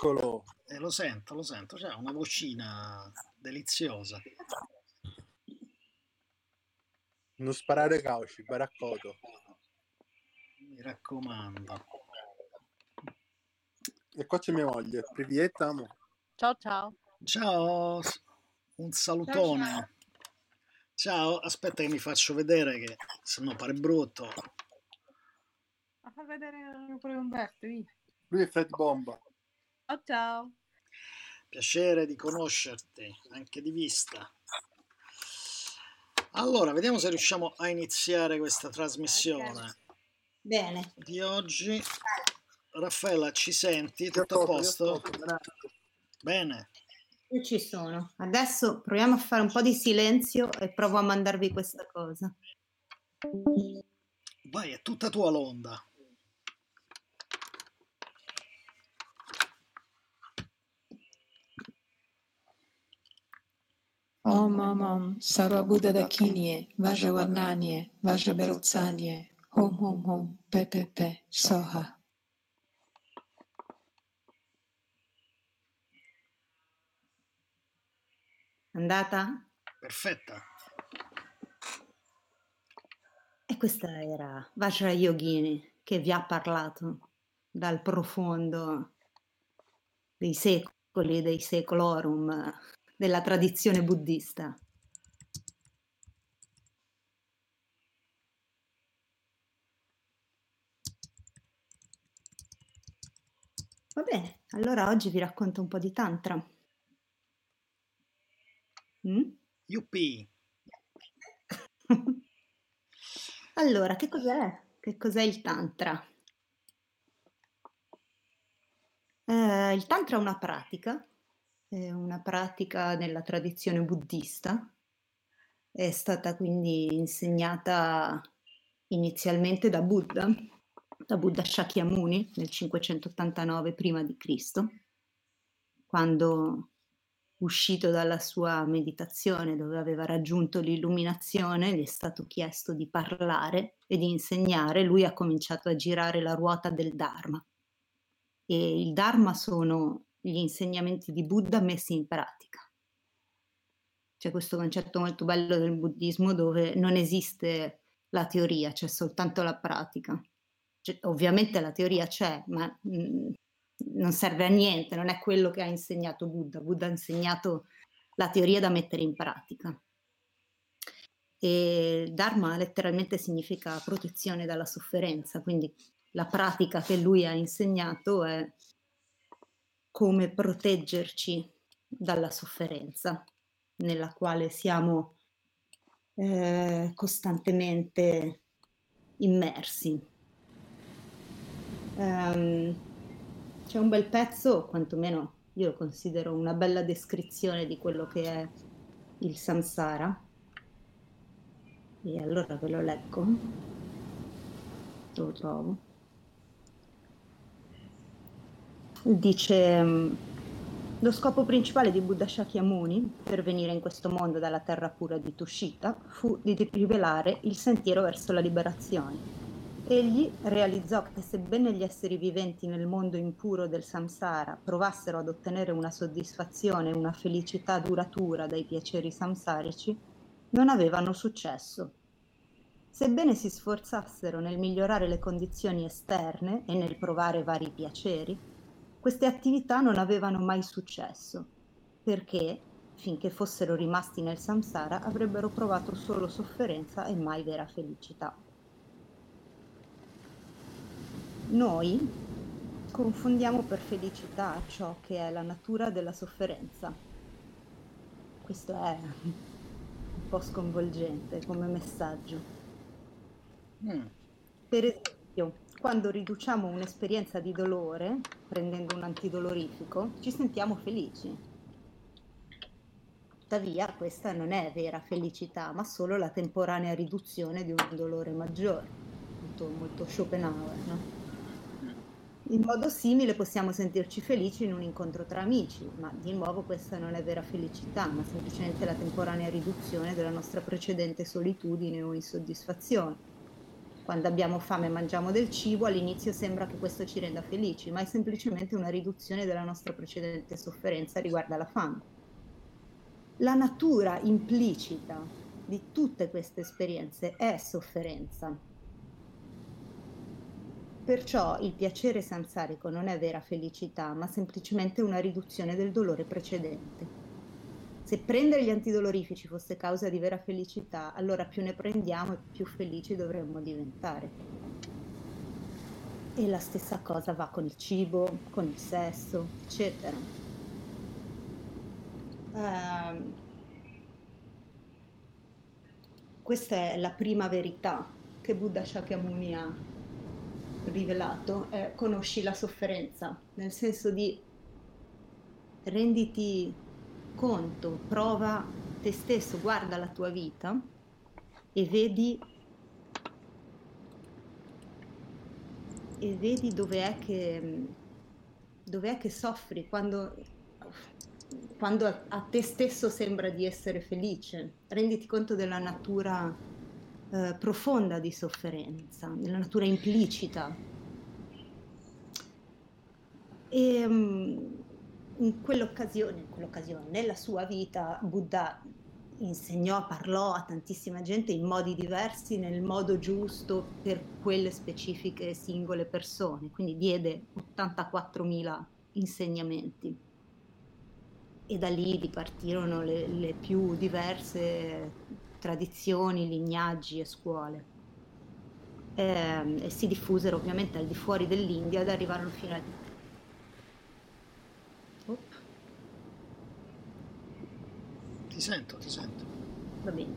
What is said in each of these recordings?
Eccolo. Eh, lo sento, lo sento, c'è una vocina deliziosa. Non sparare cauci, baraccoto. Mi raccomando. E qua c'è mia moglie. Privietta, amo. Ciao ciao. Ciao, un salutone. Ciao, ciao. Ciao, aspetta che mi faccio vedere che se no pare brutto. Ma fa vedere pure Umberto, vi. Lui è Fred Bomba. Ciao ciao. Piacere di conoscerti, anche di vista. Allora, vediamo se riusciamo a iniziare questa trasmissione Bene, di oggi. Raffaella, ci senti? Tutto a posto? Bene. io ci sono. Adesso proviamo a fare un po' di silenzio e provo a mandarvi questa cosa. Vai, è tutta tua l'onda. Om Om Om Sarvabuddha Dakinie Vajavarnanie Vajaberotsanie Om Om Om Pepe Pe. Soha. Andata? Perfetta. E questa era Vajra Yogini che vi ha parlato dal profondo dei secoli, dei secolorum della tradizione buddista. Va bene, allora oggi vi racconto un po' di Tantra. Mm? Yuppie. Allora, che cos'è? Che cos'è il Tantra? Eh, il Tantra è una pratica, è una pratica nella tradizione buddista, è stata quindi insegnata inizialmente da Buddha, da Buddha Shakyamuni nel 589 prima di Cristo, quando uscito dalla sua meditazione dove aveva raggiunto l'illuminazione, gli è stato chiesto di parlare e di insegnare, lui ha cominciato a girare la ruota del Dharma. E il Dharma sono gli insegnamenti di Buddha messi in pratica. C'è questo concetto molto bello del buddismo dove non esiste la teoria, c'è soltanto la pratica. Cioè, ovviamente la teoria c'è, ma mh, non serve a niente, non è quello che ha insegnato Buddha. Buddha ha insegnato la teoria da mettere in pratica. E Dharma letteralmente significa protezione dalla sofferenza, quindi la pratica che lui ha insegnato è come proteggerci dalla sofferenza nella quale siamo eh, costantemente immersi. Ehm, c'è un bel pezzo, quantomeno io considero una bella descrizione di quello che è il samsara. E allora ve lo leggo. Lo trovo. Dice mm, lo scopo principale di Buddha Shakyamuni per venire in questo mondo dalla terra pura di Tushita fu di rivelare il sentiero verso la liberazione. Egli realizzò che sebbene gli esseri viventi nel mondo impuro del samsara provassero ad ottenere una soddisfazione e una felicità duratura dai piaceri samsarici, non avevano successo. Sebbene si sforzassero nel migliorare le condizioni esterne e nel provare vari piaceri, queste attività non avevano mai successo, perché, finché fossero rimasti nel samsara, avrebbero provato solo sofferenza e mai vera felicità. Noi confondiamo per felicità ciò che è la natura della sofferenza. Questo è un po' sconvolgente come messaggio. Mm. Per esempio, quando riduciamo un'esperienza di dolore prendendo un antidolorifico, ci sentiamo felici. Tuttavia, questa non è vera felicità, ma solo la temporanea riduzione di un dolore maggiore. Molto, molto Schopenhauer, no? In modo simile possiamo sentirci felici in un incontro tra amici, ma di nuovo questa non è vera felicità, ma semplicemente la temporanea riduzione della nostra precedente solitudine o insoddisfazione. Quando abbiamo fame mangiamo del cibo, all'inizio sembra che questo ci renda felici, ma è semplicemente una riduzione della nostra precedente sofferenza riguardo alla fame. La natura implicita di tutte queste esperienze è sofferenza. Perciò il piacere sansarico non è vera felicità, ma semplicemente una riduzione del dolore precedente. Se prendere gli antidolorifici fosse causa di vera felicità, allora più ne prendiamo e più felici dovremmo diventare. E la stessa cosa va con il cibo, con il sesso, eccetera. Uh, questa è la prima verità che Buddha Shakyamuni ha rivelato, eh, conosci la sofferenza, nel senso di renditi conto, prova te stesso, guarda la tua vita e vedi e vedi dove è che, dove è che soffri quando, quando a, te stesso sembra di essere felice. Renditi conto della natura eh, profonda di sofferenza, della natura implicita. E, um, in quell'occasione, in quell'occasione, nella sua vita, Buddha insegnò, parlò a tantissima gente in modi diversi, nel modo giusto per quelle specifiche singole persone, quindi diede 84.000 insegnamenti e da lì dipartirono le, le più diverse tradizioni, lignaggi e scuole. E, ehm, e si diffusero ovviamente al di fuori dell'India ed arrivarono fino a Ti sento, ti sento. Va bene.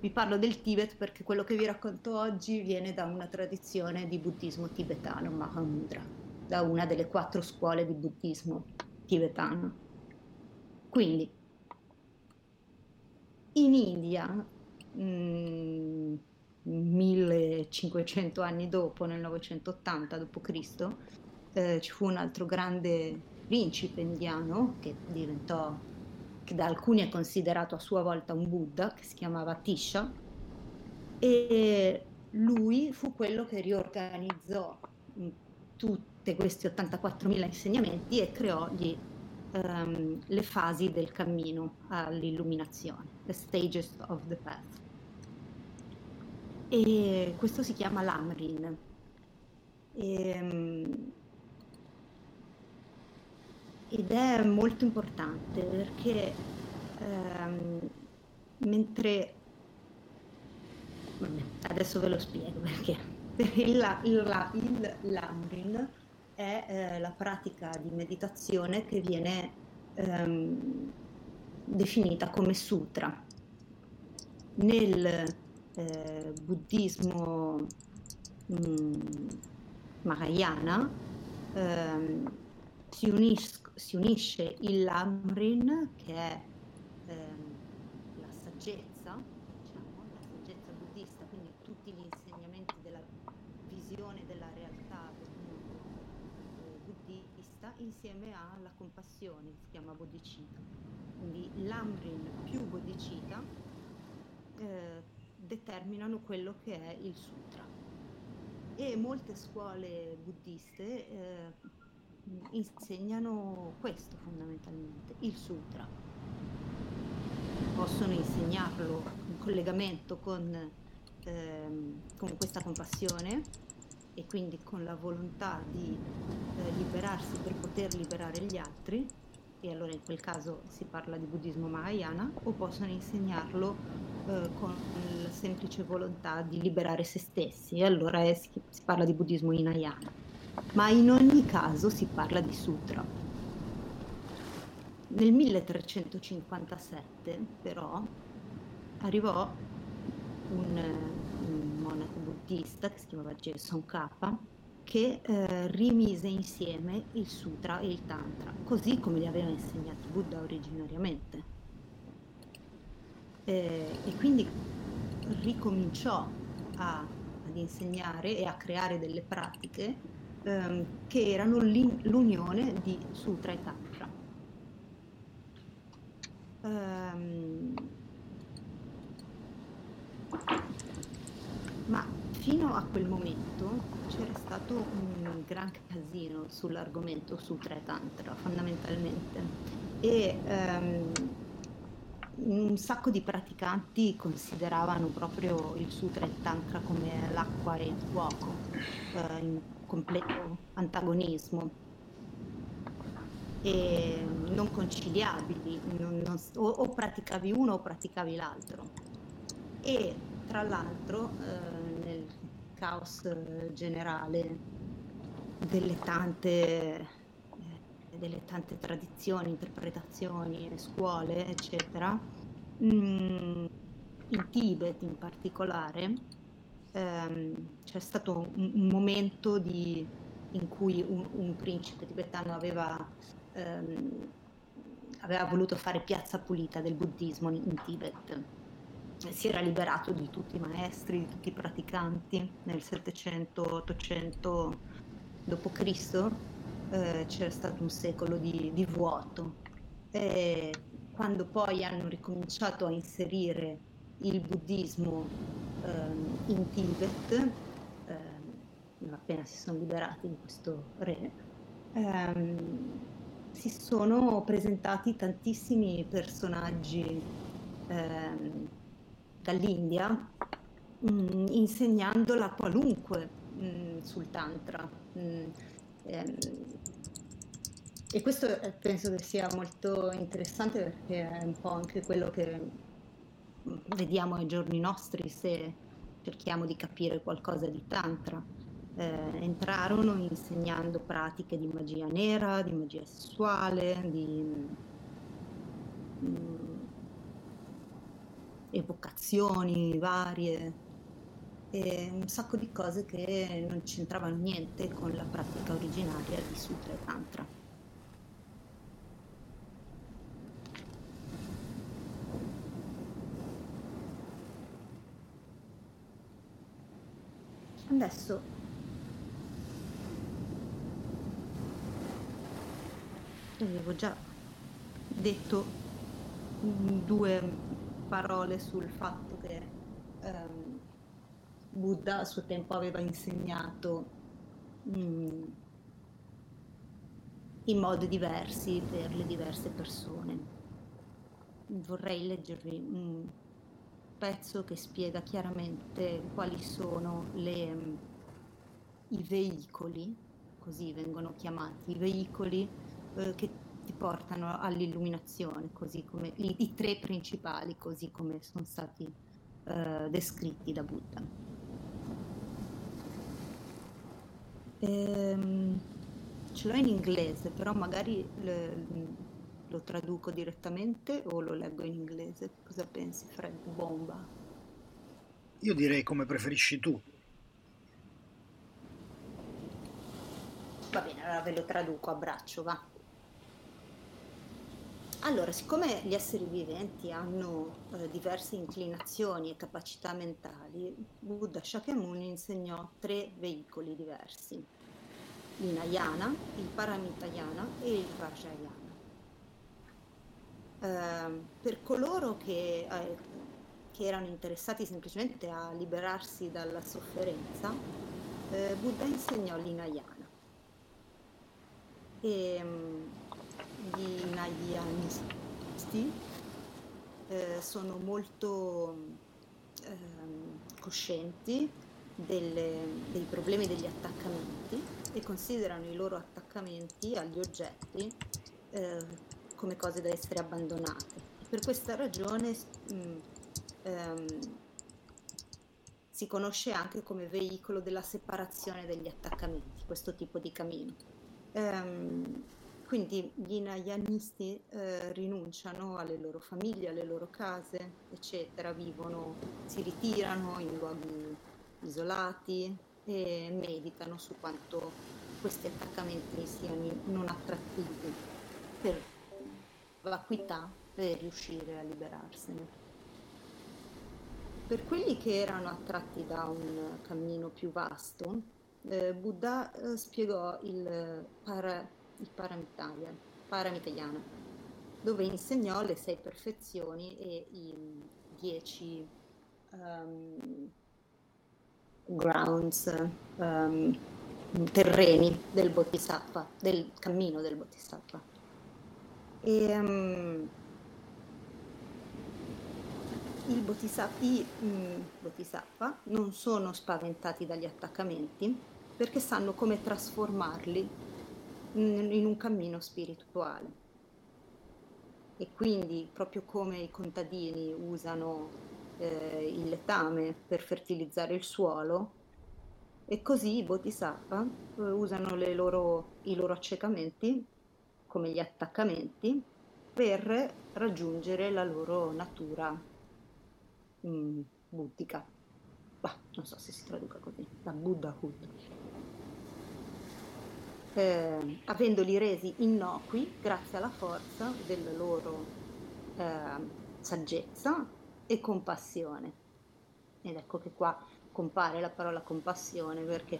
Vi parlo del Tibet perché quello che vi racconto oggi viene da una tradizione di buddismo tibetano, Mahamudra, da una delle quattro scuole di buddismo tibetano. Quindi, in India, mh, mm, 1500 anni dopo, nel 980 d.C., eh, ci fu un altro grande principe indiano che diventò che da alcuni è considerato a sua volta un Buddha, che si chiamava Tisha, e lui fu quello che riorganizzò tutti questi 84.000 insegnamenti e creò gli, um, le fasi del cammino all'illuminazione, the stages of the path. E questo si chiama l'Amrin. E, um, ed è molto importante perché ehm, mentre adesso ve lo spiego perché. Il, il, il Lamrin è eh, la pratica di meditazione che viene ehm, definita come sutra. Nel eh, buddismo mh, mm, Mahayana ehm, si, unis- si unisce il Lamrin, che è ehm, la saggezza, diciamo, la saggezza buddista, quindi tutti gli insegnamenti della visione della realtà del mondo eh, buddista, insieme alla compassione, si chiama bodhicitta. Quindi l'Amrin più bodhicitta eh, determinano quello che è il sutra. E molte scuole buddiste eh, insegnano questo fondamentalmente, il sutra. Possono insegnarlo in collegamento con, ehm, con questa compassione e quindi con la volontà di eh, liberarsi per poter liberare gli altri, e allora in quel caso si parla di buddismo mahayana, o possono insegnarlo eh, con la semplice volontà di liberare se stessi, e allora è, si, parla di buddismo hinayana ma in ogni caso si parla di sutra. Nel 1357 però arrivò un, un monaco buddista che si chiamava Jason Kappa che eh, rimise insieme il sutra e il tantra, così come li aveva insegnati Buddha originariamente. Eh, e quindi ricominciò a, ad insegnare e a creare delle pratiche ehm, che erano l'unione di Sutra e Tantra. Um, ma fino a quel momento c'era stato un gran casino sull'argomento Sutra e Tantra fondamentalmente e um, un sacco di praticanti consideravano proprio il Sutra e il Tantra come l'acqua e il fuoco, eh, completo antagonismo e non conciliabili, non, non, o, o, praticavi uno o praticavi l'altro. E tra l'altro eh, nel caos generale delle tante delle tante tradizioni, interpretazioni, scuole, eccetera, mm, in Tibet in particolare ehm, c'è stato un, un momento di, in cui un, un, principe tibetano aveva, ehm, aveva voluto fare piazza pulita del buddismo in Tibet. Si era liberato di tutti i maestri, di tutti i praticanti nel 700-800 d.C eh, c'era stato un secolo di, di vuoto. E quando poi hanno ricominciato a inserire il buddismo eh, in Tibet, eh, appena si sono liberati di questo re, ehm, si sono presentati tantissimi personaggi ehm, dall'India mh, mm, insegnando qualunque mh, mm, sul Tantra. Mh, mm, ehm, e questo eh, penso che sia molto interessante perché è un po' anche quello che vediamo ai giorni nostri se cerchiamo di capire qualcosa di Tantra. Eh, entrarono insegnando pratiche di magia nera, di magia sessuale, di mh, mm, evocazioni varie e un sacco di cose che non c'entravano niente con la pratica originaria di Sutra e Tantra. Adesso avevo già detto due parole sul fatto che um, Buddha a suo tempo aveva insegnato um, in modi diversi per le diverse persone. Vorrei leggervi un pezzo che spiega chiaramente quali sono le, mm, i veicoli, così vengono chiamati, i veicoli eh, che ti portano all'illuminazione, così come i, i tre principali, così come sono stati eh, descritti da Buddha. Ehm, ce l'ho in inglese, però magari le, lo traduco direttamente o lo leggo in inglese? Cosa pensi, Fred? Bomba. Io direi come preferisci tu. Va bene, allora ve lo traduco a braccio, va. Allora, siccome gli esseri viventi hanno eh, diverse inclinazioni e capacità mentali, Buddha Shakyamuni insegnò tre veicoli diversi, l'Inayana, il Paramitayana e il Vajrayana. Ehm, per coloro che, eh, che, erano interessati semplicemente a liberarsi dalla sofferenza, eh, Buddha insegnò l'inayana. E um, gli inayanisti eh, sono molto ehm, coscienti delle, dei problemi degli attaccamenti e considerano i loro attaccamenti agli oggetti eh, come cose da essere abbandonate. Per questa ragione mh, mm, ehm, si conosce anche come veicolo della separazione degli attaccamenti, questo tipo di cammino. Ehm, quindi gli inayanisti eh, rinunciano alle loro famiglie, alle loro case, eccetera, vivono, si ritirano in luoghi isolati e meditano su quanto questi attaccamenti siano non attrattivi per vacuità per riuscire a liberarsene. Per quelli che erano attratti da un cammino più vasto, eh, Buddha eh, spiegò il, para, il paramitaya, paramitayana, dove insegnò le sei perfezioni e i dieci um, grounds, ehm, terreni del Bodhisattva, del cammino del Bodhisattva. E, ehm, il bodhisattva, I mm, bodhisattva non sono spaventati dagli attaccamenti perché sanno come trasformarli in, in un cammino spirituale. E quindi, proprio come i contadini usano eh, il letame per fertilizzare il suolo, e così i bodhisattva eh, usano loro, i loro accecamenti come gli attaccamenti per raggiungere la loro natura mm, buddhica. Bah, non so se si traduca così, la Buddhahood. Eh, avendoli resi innocui grazie alla forza della loro eh, saggezza e compassione. Ed ecco che qua compare la parola compassione perché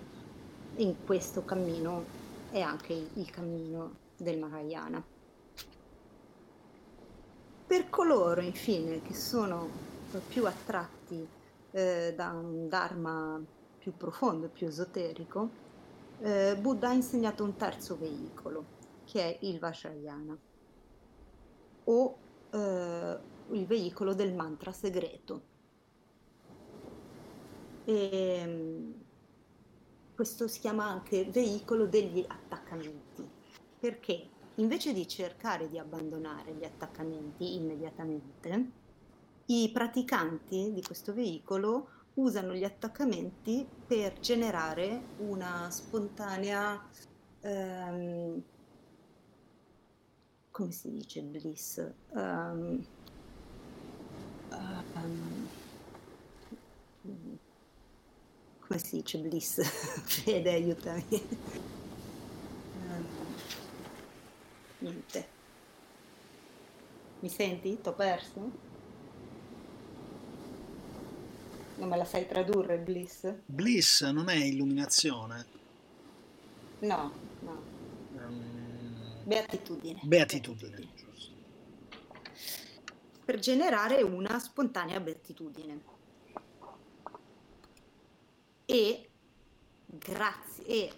in questo cammino è anche il cammino del Mahayana. Per coloro infine che sono più attratti eh, da un Dharma più profondo, più esoterico, eh, Buddha ha insegnato un terzo veicolo, che è il Vajrayana, o eh, il veicolo del mantra segreto. E, mm, questo si chiama anche veicolo degli attaccamenti, perché invece di cercare di abbandonare gli attaccamenti immediatamente, i praticanti di questo veicolo usano gli attaccamenti per generare una spontanea, ehm, come si dice bliss? Um, um, come si dice bliss? Fede, aiutami. Niente. Mi senti? T'ho perso? Non me la sai tradurre, Bliss? Bliss non è illuminazione? No, no. Um... Beatitudine. Beatitudine. Beatitudine. Per generare una spontanea beatitudine. E grazie e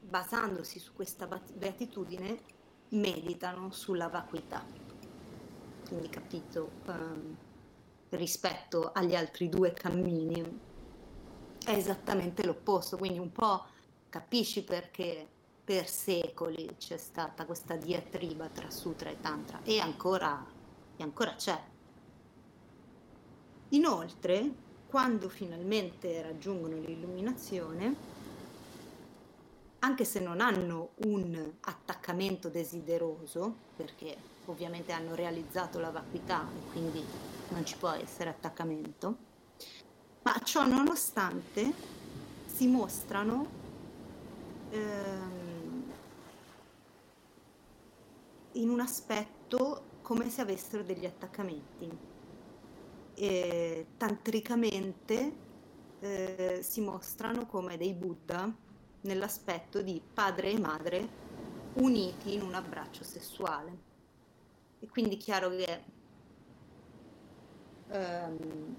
basandosi su questa beatitudine meditano sulla vacuità. Quindi capito um, rispetto agli altri due cammini è esattamente l'opposto, quindi un po' capisci perché per secoli c'è stata questa diatriba tra sutra e tantra e ancora, e ancora c'è. Inoltre, quando finalmente raggiungono l'illuminazione, anche se non hanno un attaccamento desideroso, perché ovviamente hanno realizzato la vacuità e quindi non ci può essere attaccamento, ma ciò nonostante si mostrano ehm, in un aspetto come se avessero degli attaccamenti. E, tantricamente eh, si mostrano come dei Buddha nell'aspetto di padre e madre uniti in un abbraccio sessuale. E quindi chiaro che ehm,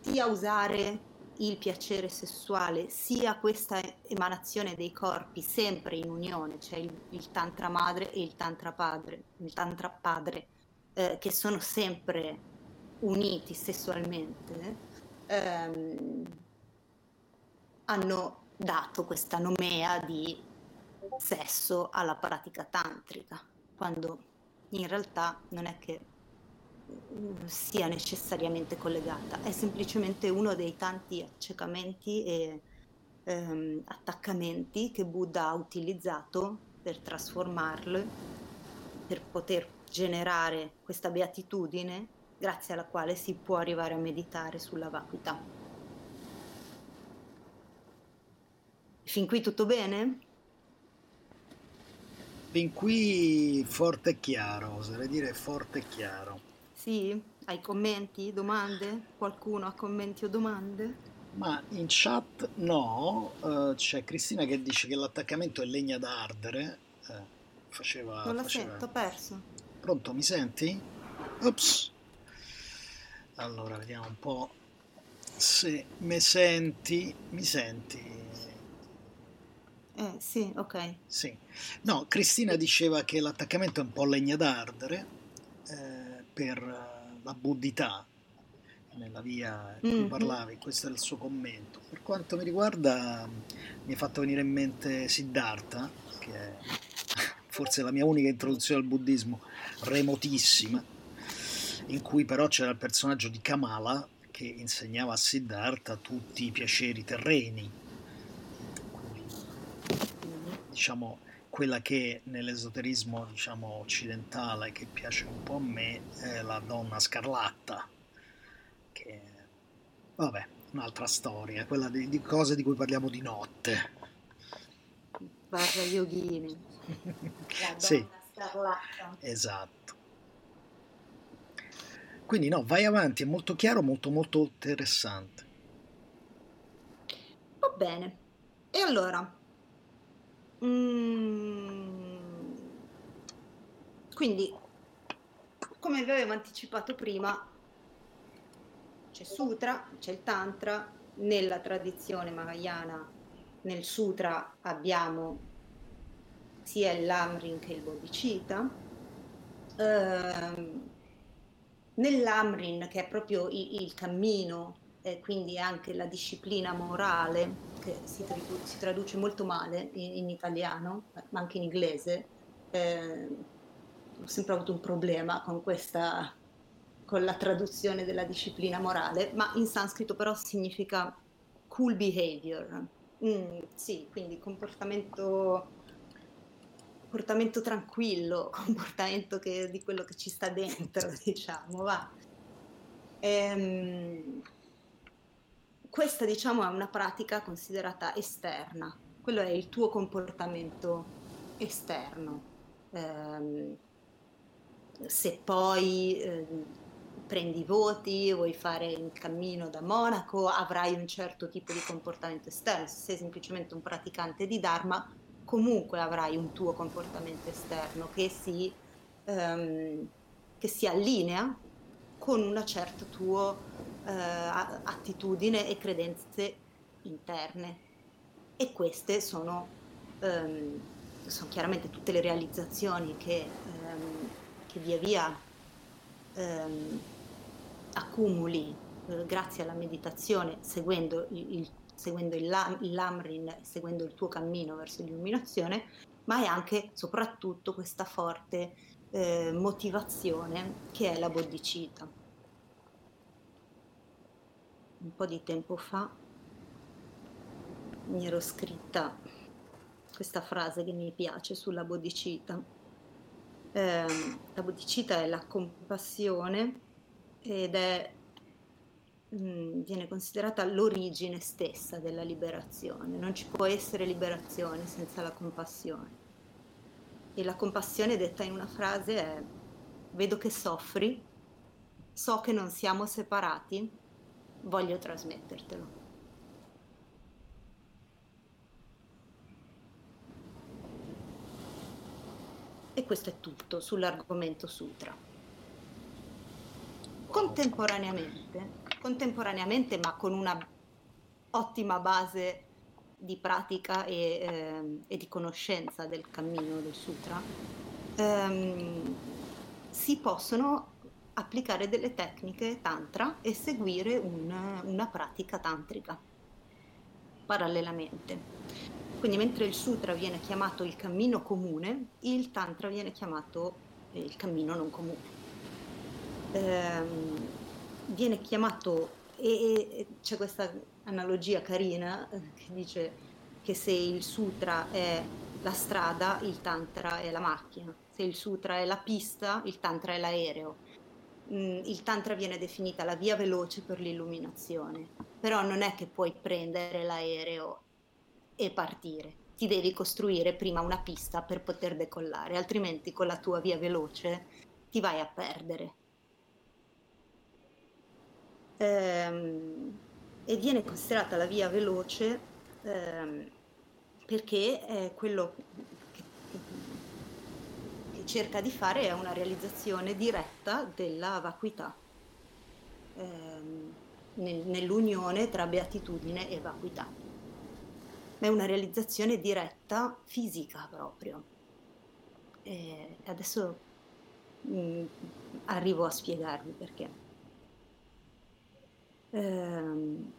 sia usare il piacere sessuale sia questa emanazione dei corpi sempre in unione, cioè il, il tantra madre e il tantra padre, il tantra padre eh, che sono sempre uniti sessualmente, ehm, hanno dato questa nomea di sesso alla pratica tantrica, quando in realtà non è che sia necessariamente collegata, è semplicemente uno dei tanti accecamenti e ehm, attaccamenti che Buddha ha utilizzato per trasformarlo, per poter generare questa beatitudine grazie alla quale si può arrivare a meditare sulla vacuità. Fin qui tutto bene? Fin qui forte e chiaro, oserei dire forte e chiaro. Sì? Hai commenti, domande? Qualcuno ha commenti o domande? Ma in chat no, uh, c'è Cristina che dice che l'attaccamento è legna da ardere. Eh, faceva, non la faceva... sento, ho perso. Pronto, mi senti? Ops. Allora, vediamo un po'. Se mi senti, mi senti? Eh, sì, ok. Sì. No, Cristina diceva che l'attaccamento è un po' legna d'ardere eh, per eh, la buddità nella via di cui Mhm. parlavi, questo è il suo commento. Per quanto mi riguarda, mi ha fatto venire in mente Siddhartha, che è forse la mia unica introduzione al buddismo, remotissima, in cui però c'era il personaggio di Kamala che insegnava a Siddhartha tutti i piaceri terreni. Diciamo, quella che nell'esoterismo diciamo, occidentale, che piace un po' a me, è la donna scarlatta, che vabbè, un'altra storia, quella di, di cose di cui parliamo di notte. Barra yogini. La Sì. donna scarlatta. Esatto. Quindi no, vai avanti, è molto chiaro, molto molto interessante. Va bene. E allora? Mm, quindi, come vi avevo anticipato prima, c'è Sutra, c'è il Tantra, nella tradizione Mahayana, nel Sutra abbiamo sia il Lamrim che il Bodhicitta. Ehm, nell'Amrin, che è proprio il, il cammino, e quindi anche la disciplina morale, che si, tradu- si traduce molto male in, in italiano, ma anche in inglese, eh, ho sempre avuto un problema con questa, con la traduzione della disciplina morale, ma in sanscrito però significa cool behavior. Mm, sì, quindi comportamento comportamento tranquillo, comportamento che- di quello che ci sta dentro, diciamo, va. Ehm, questa, diciamo, è una pratica considerata esterna, quello è il tuo comportamento esterno. Ehm, se poi ehm, prendi voti, vuoi fare il cammino da monaco, avrai un certo tipo di comportamento esterno. Se sei semplicemente un praticante di Dharma, comunque avrai un tuo comportamento esterno che si, ehm, che si allinea con una certa tua eh, attitudine e credenze interne. E queste sono, ehm, sono chiaramente tutte le realizzazioni che, ehm, che via via ehm, accumuli eh, grazie alla meditazione, seguendo il, il- seguendo il, lam- il Lamrin, seguendo il tuo cammino verso l'illuminazione, ma è anche soprattutto questa forte eh, motivazione che è la bodhicitta. Un po' di tempo fa mi ero scritta questa frase che mi piace sulla bodhicitta. Ehm, la bodhicitta è la compassione ed è, mm, viene considerata l'origine stessa della liberazione. Non ci può essere liberazione senza la compassione. E la compassione detta in una frase è vedo che soffri, so che non siamo separati, voglio trasmettertelo. E questo è tutto sull'argomento sutra. Contemporaneamente, contemporaneamente ma con una ottima base di pratica e, ehm, e di conoscenza del cammino del sutra, ehm, si possono applicare delle tecniche tantra e seguire un- una pratica tantrica parallelamente. Quindi mentre il sutra viene chiamato il cammino comune, il tantra viene chiamato eh, il cammino non comune. Ehm, viene chiamato, e, e- c'è questa analogia carina eh, che dice che se il sutra è la strada, il tantra è la macchina, se il sutra è la pista, il tantra è l'aereo. Mm, il tantra viene definita la via veloce per l'illuminazione, però non è che puoi prendere l'aereo e partire. Ti devi costruire prima una pista per poter decollare, altrimenti con la tua via veloce ti vai a perdere. Ehm, e viene considerata la via veloce ehm, perché è quello che cerca di fare è una realizzazione diretta della vacuità. Ehm, nel- nell'unione tra beatitudine e vacuità. È una realizzazione diretta, fisica proprio. E adesso mm, arrivo a spiegarvi perché. Ehm,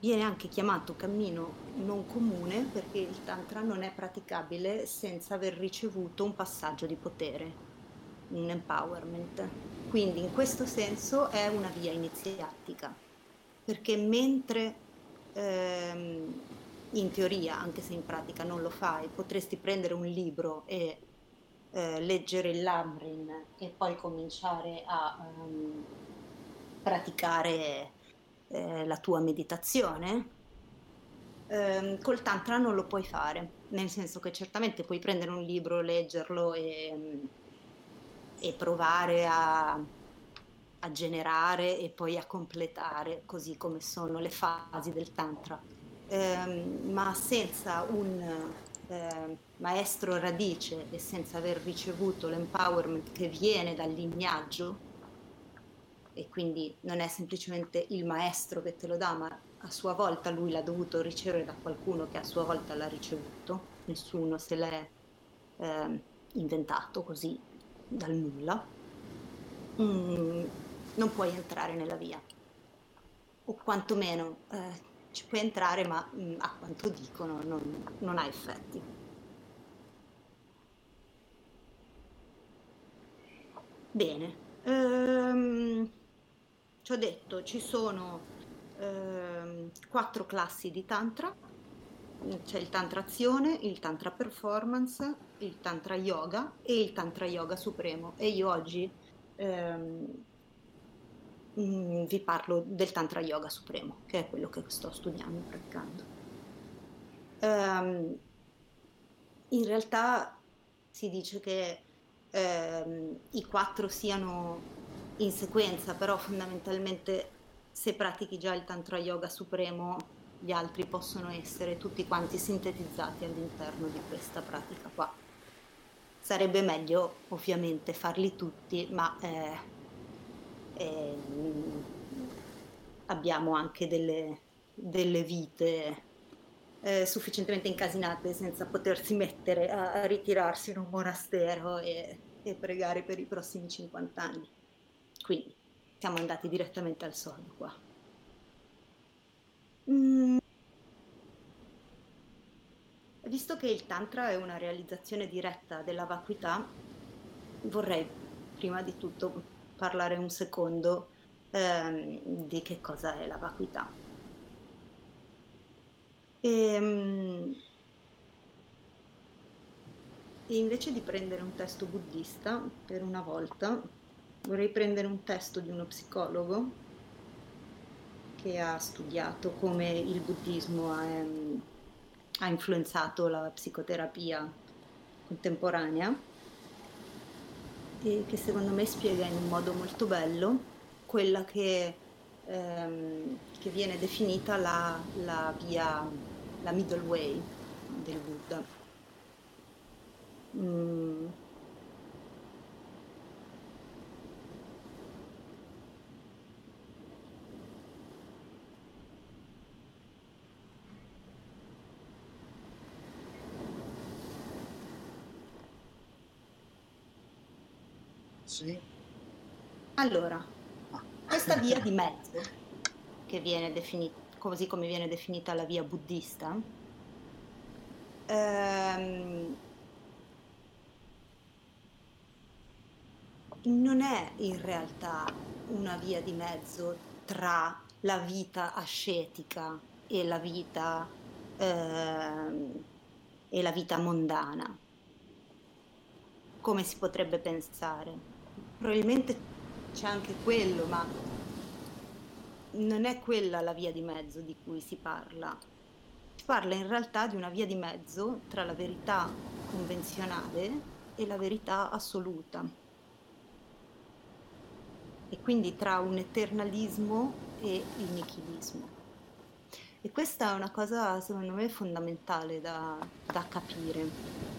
Viene anche chiamato cammino non comune perché il Tantra non è praticabile senza aver ricevuto un passaggio di potere, un empowerment. Quindi in questo senso è una via iniziatica, perché mentre ehm, in teoria, anche se in pratica non lo fai, potresti prendere un libro e eh, leggere il Lamrin e poi cominciare a ehm, praticare eh, la tua meditazione, ehm, col tantra non lo puoi fare, nel senso che certamente puoi prendere un libro, leggerlo e, e provare a, a generare e poi a completare, così come sono le fasi del tantra, ehm, ma senza un eh, maestro radice e senza aver ricevuto l'empowerment che viene dal lignaggio e quindi non è semplicemente il maestro che te lo dà, ma a sua volta lui l'ha dovuto ricevere da qualcuno che a sua volta l'ha ricevuto, nessuno se l'è eh, inventato così dal nulla, mm, non puoi entrare nella via, o quantomeno eh, ci puoi entrare, ma mm, a quanto dicono non, non ha effetti. Bene. Ehm, ci ho detto, ci sono ehm, quattro classi di tantra, c'è il tantra azione, il tantra performance, il tantra yoga e il tantra yoga supremo e io oggi ehm, mm, vi parlo del tantra yoga supremo, che è quello che sto studiando, praticando. Ehm, in realtà si dice che ehm, i quattro siano in sequenza, però fondamentalmente se pratichi già il Tantra Yoga Supremo, gli altri possono essere tutti quanti sintetizzati all'interno di questa pratica qua. Sarebbe meglio ovviamente farli tutti, ma eh, eh, abbiamo anche delle, delle vite eh, sufficientemente incasinate senza potersi mettere a, ritirarsi in un monastero e, e pregare per i prossimi 50 anni. Quindi siamo andati direttamente al sodo qua. Mm. Visto che il Tantra è una realizzazione diretta della vacuità, vorrei prima di tutto parlare un secondo ehm, di che cosa è la vacuità. E, ehm, e invece di prendere un testo buddista, per una volta, vorrei prendere un testo di uno psicologo che ha studiato come il buddismo ha, um, ha influenzato la psicoterapia contemporanea e che secondo me spiega in un modo molto bello quella che, um, che viene definita la, la via, la middle way del Buddha. Mm Sì. Allora, questa via di mezzo, che viene definita, così come viene definita la via buddista, ehm, non è in realtà una via di mezzo tra la vita ascetica e la vita, ehm, e la vita mondana, come si potrebbe pensare probabilmente c'è anche quello, ma non è quella la via di mezzo di cui si parla. Si parla in realtà di una via di mezzo tra la verità convenzionale e la verità assoluta. E quindi tra un eternalismo e il nichilismo. E questa è una cosa secondo me fondamentale da, da capire,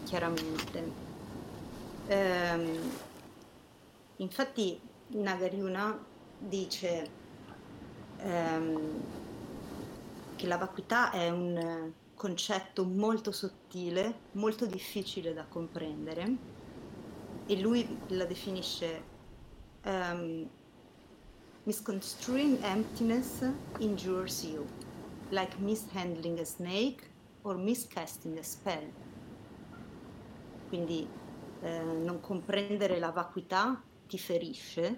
chiaramente. Ehm, Infatti Nagariuna dice ehm, che la vacuità è un concetto molto sottile, molto difficile da comprendere e lui la definisce um, misconstruing emptiness injures you, like mishandling a snake or miscasting a spell. Quindi eh, non comprendere la vacuità ti ferisce,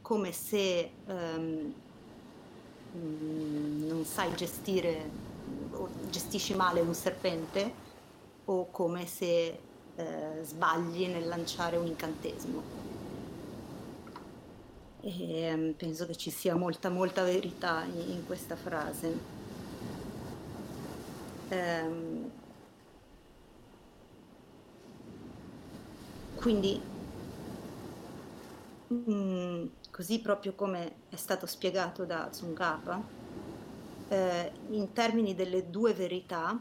come se um, non sai gestire o gestisci male un serpente o come se eh, sbagli nel lanciare un incantesimo. E um, penso che ci sia molta, molta verità in, in questa frase. Um, quindi, mm, così proprio come è stato spiegato da Tsongkhapa, eh, in termini delle due verità,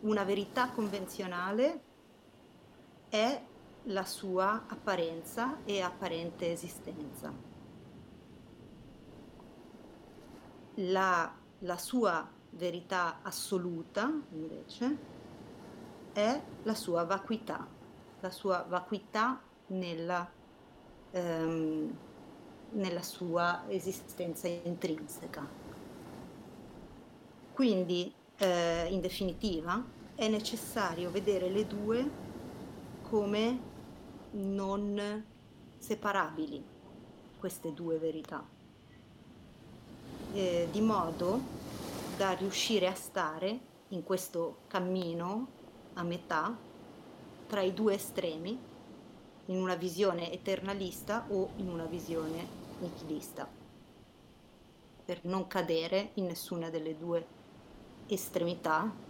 una verità convenzionale è la sua apparenza e apparente esistenza. La, la sua verità assoluta, invece, è la sua vacuità, la sua vacuità nella, ehm, nella sua esistenza intrinseca. Quindi, eh, in definitiva, è necessario vedere le due come non separabili queste due verità, eh, di modo da riuscire a stare in questo cammino a metà tra i due estremi, in una visione eternalista o in una visione nichilista, per non cadere in nessuna delle due estremità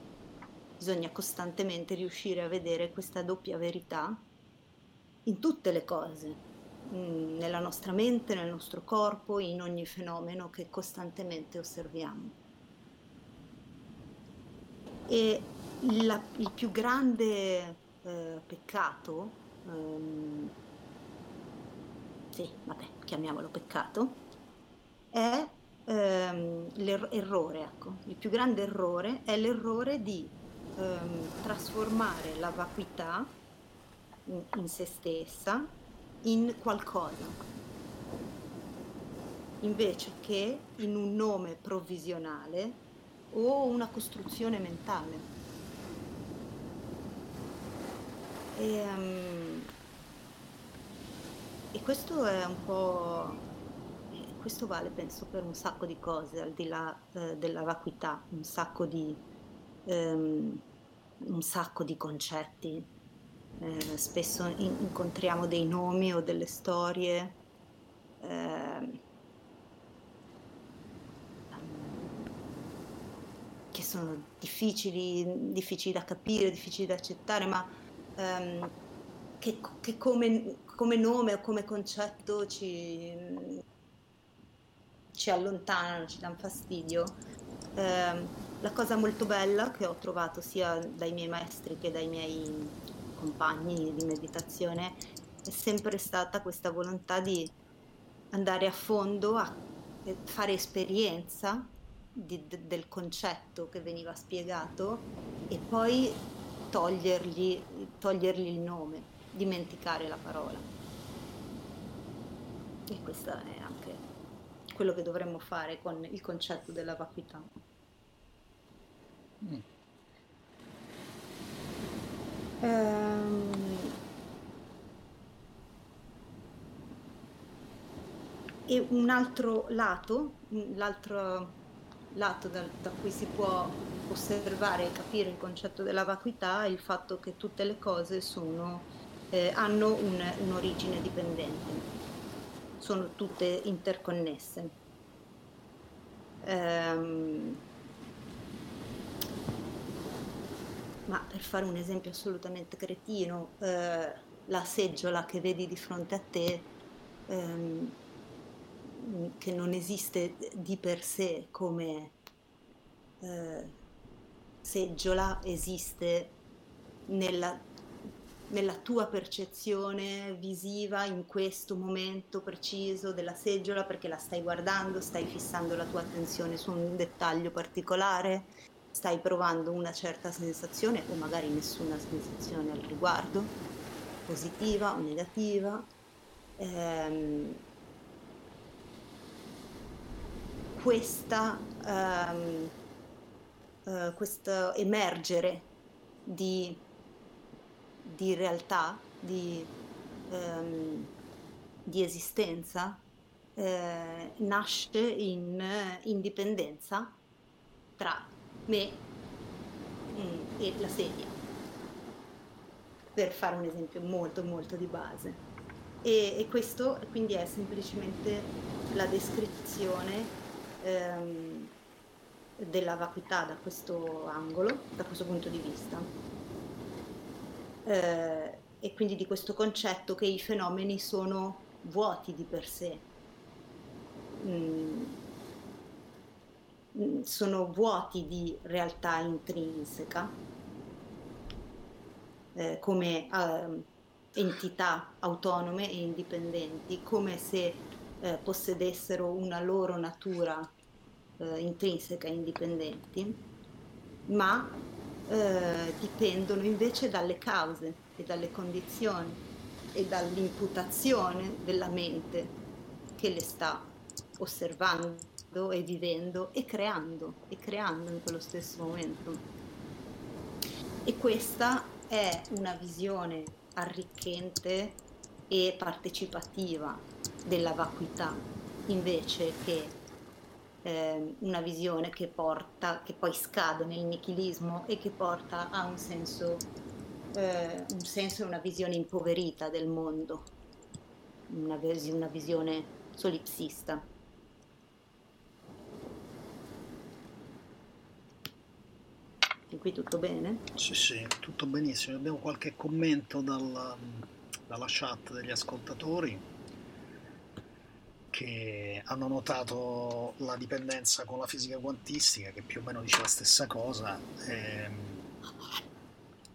bisogna costantemente riuscire a vedere questa doppia verità in tutte le cose, mm, nella nostra mente, nel nostro corpo, in ogni fenomeno che costantemente osserviamo. E la, il più grande eh, peccato, ehm, sì, vabbè, chiamiamolo peccato, è ehm, l'errore, ecco. Il più grande errore è l'errore di ehm, trasformare la vacuità in, in se stessa in qualcosa invece che in un nome provvisionale o una costruzione mentale. E, um, e, questo è un po'. Questo vale, penso, per un sacco di cose, al di là eh, della vacuità, un sacco di. Um, un sacco di concetti. Eh, spesso in- incontriamo dei nomi o delle storie eh, che sono difficili, difficili, da capire, difficili da accettare, ma ehm, che, che come, come, nome o come concetto ci, ci allontanano, ci danno fastidio. Eh, la cosa molto bella che ho trovato sia dai miei maestri che dai miei compagni di meditazione è sempre stata questa volontà di andare a fondo, a fare esperienza di, de, del concetto che veniva spiegato e poi togliergli, togliergli il nome, dimenticare la parola. E questo è anche quello che dovremmo fare con il concetto della vacuità. Mm. Um, e un altro lato, l'altro lato da, da, cui si può osservare e capire il concetto della vacuità è il fatto che tutte le cose sono, eh, hanno un, un'origine dipendente, sono tutte interconnesse. Um, ma per fare un esempio assolutamente cretino, eh, la seggiola che vedi di fronte a te, ehm, che non esiste di per sé come eh, seggiola, esiste nella nella tua percezione visiva in questo momento preciso della seggiola perché la stai guardando, stai fissando la tua attenzione su un dettaglio particolare, stai provando una certa sensazione o magari nessuna sensazione al riguardo, positiva o negativa. Ehm, questa, um, uh, questo emergere di, di realtà, di, um, di esistenza, eh, nasce in indipendenza tra me e la sedia, per fare un esempio molto molto di base. E, e questo quindi è semplicemente la descrizione ehm, della vacuità da questo angolo, da questo punto di vista. Eh, e quindi di questo concetto che i fenomeni sono vuoti di per sé. Mm, mm sono vuoti di realtà intrinseca, eh, come eh, entità autonome e indipendenti, come se eh, possedessero una loro natura eh, intrinseca e indipendenti, ma eh, dipendono invece dalle cause e dalle condizioni e dall'imputazione della mente che le sta osservando e vivendo e creando e creando in quello stesso momento. E questa è una visione arricchente e partecipativa della vacuità, invece che eh, una visione che porta, che poi scade nel nichilismo e che porta a un senso, eh, un senso e una visione impoverita del mondo, una, vis- una visione solipsista. E qui tutto bene? Sì, sì, tutto benissimo. Abbiamo qualche commento dal, dalla chat degli ascoltatori che hanno notato la dipendenza con la fisica quantistica, che più o meno dice la stessa cosa, ehm,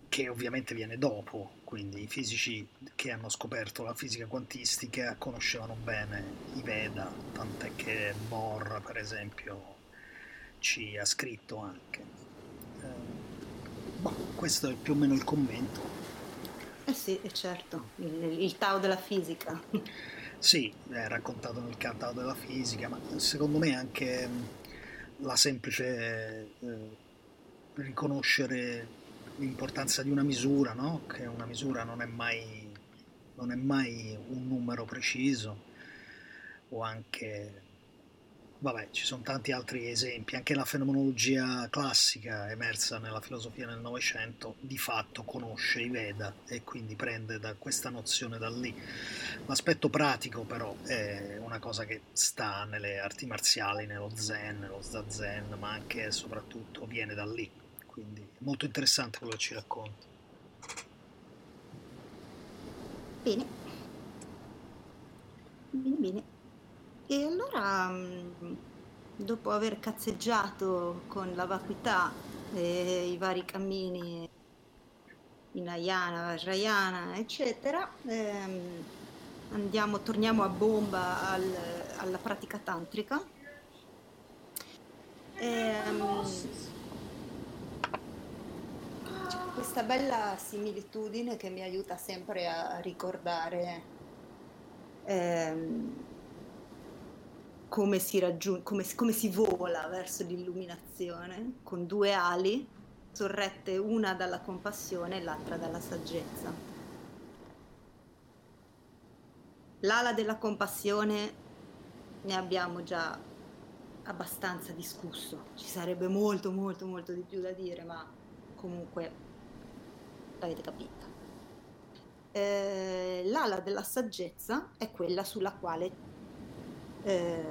che ovviamente viene dopo, quindi i fisici che hanno scoperto la fisica quantistica conoscevano bene i Veda, tant'è che Bohr, per esempio, ci ha scritto anche. Eh, boh, questo è più o meno il commento. Eh sì, certo, il, il Tao della fisica. Sì, è raccontato nel cantato della fisica, ma secondo me anche la semplice eh, riconoscere l'importanza di una misura, no? che una misura non è, mai, non è mai un numero preciso, o anche Vabbè, ci sono tanti altri esempi, anche la fenomenologia classica emersa nella filosofia nel Novecento di fatto conosce i Veda e quindi prende da questa nozione da lì. L'aspetto pratico però è una cosa che sta nelle arti marziali, nello zen, nello zazen, ma anche e soprattutto viene da lì, quindi è molto interessante quello che ci racconta. Bene. Bene, bene. E allora, mm, dopo aver cazzeggiato con la vacuità e i vari cammini in Ayana, Vajrayana, eccetera, ehm, andiamo, torniamo a bomba al, alla pratica tantrica. Ehm, c'è questa bella similitudine che mi aiuta sempre a ricordare ehm, come si, raggiun- come, come si vola verso l'illuminazione con due ali sorrette una dalla compassione e l'altra dalla saggezza. L'ala della compassione ne abbiamo già abbastanza discusso, ci sarebbe molto molto molto di più da dire, ma comunque l'avete capita. Eh, l'ala della saggezza è quella sulla quale eh,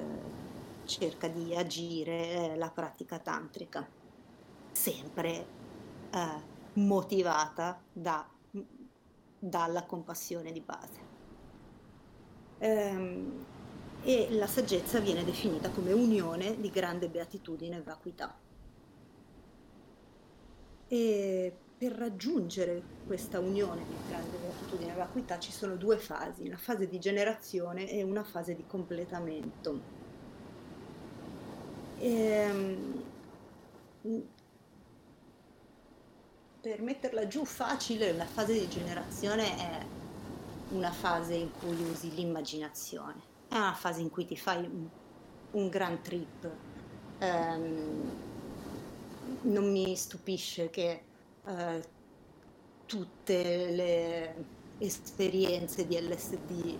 cerca di agire eh, la pratica tantrica, sempre eh, motivata da, dalla compassione di base. Ehm, e la saggezza viene definita come unione di grande beatitudine e vacuità. E per raggiungere questa unione di grande beatitudine e vacuità ci sono due fasi, una fase di generazione e una fase di completamento. Ehm, per metterla giù facile, la fase di generazione è una fase in cui usi l'immaginazione, è una fase in cui ti fai un, un gran trip. Um, non mi stupisce che uh, tutte le esperienze di LSD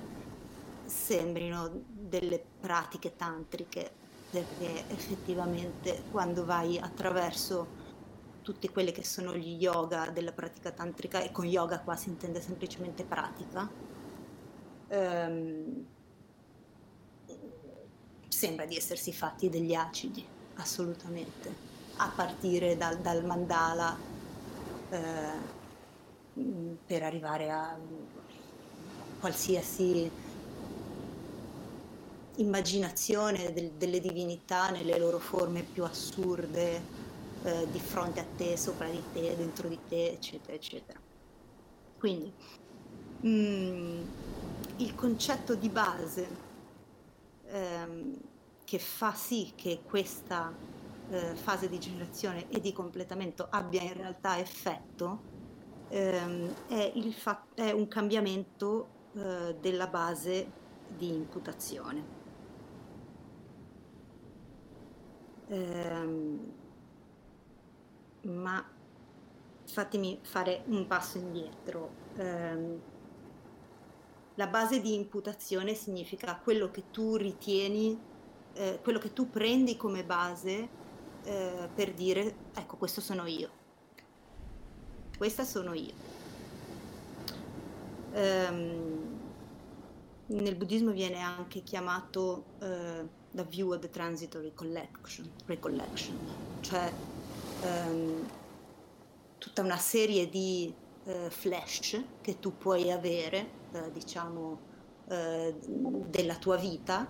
sembrino delle pratiche tantriche, perché effettivamente quando vai attraverso tutti quelli che sono gli yoga della pratica tantrica, e con yoga qua si intende semplicemente pratica, ehm, sembra di essersi fatti degli acidi, assolutamente, a partire dal, dal mandala eh, per arrivare a qualsiasi immaginazione del, delle divinità nelle loro forme più assurde eh, di fronte a te, sopra di te, dentro di te, eccetera, eccetera. Quindi mh, mm, il concetto di base ehm, che fa sì che questa eh, fase di generazione e di completamento abbia in realtà effetto ehm, è, fa- è, un cambiamento eh, della base di imputazione. Ehm, ma fatemi fare un passo indietro. Eh, la base di imputazione significa quello che tu ritieni, eh, quello che tu prendi come base eh, per dire, ecco, questo sono io. Questa sono io. Um, nel buddismo viene anche chiamato uh, the view of the transitory collection, recollection, cioè ehm, tutta una serie di eh, flash che tu puoi avere, eh, diciamo, della tua vita,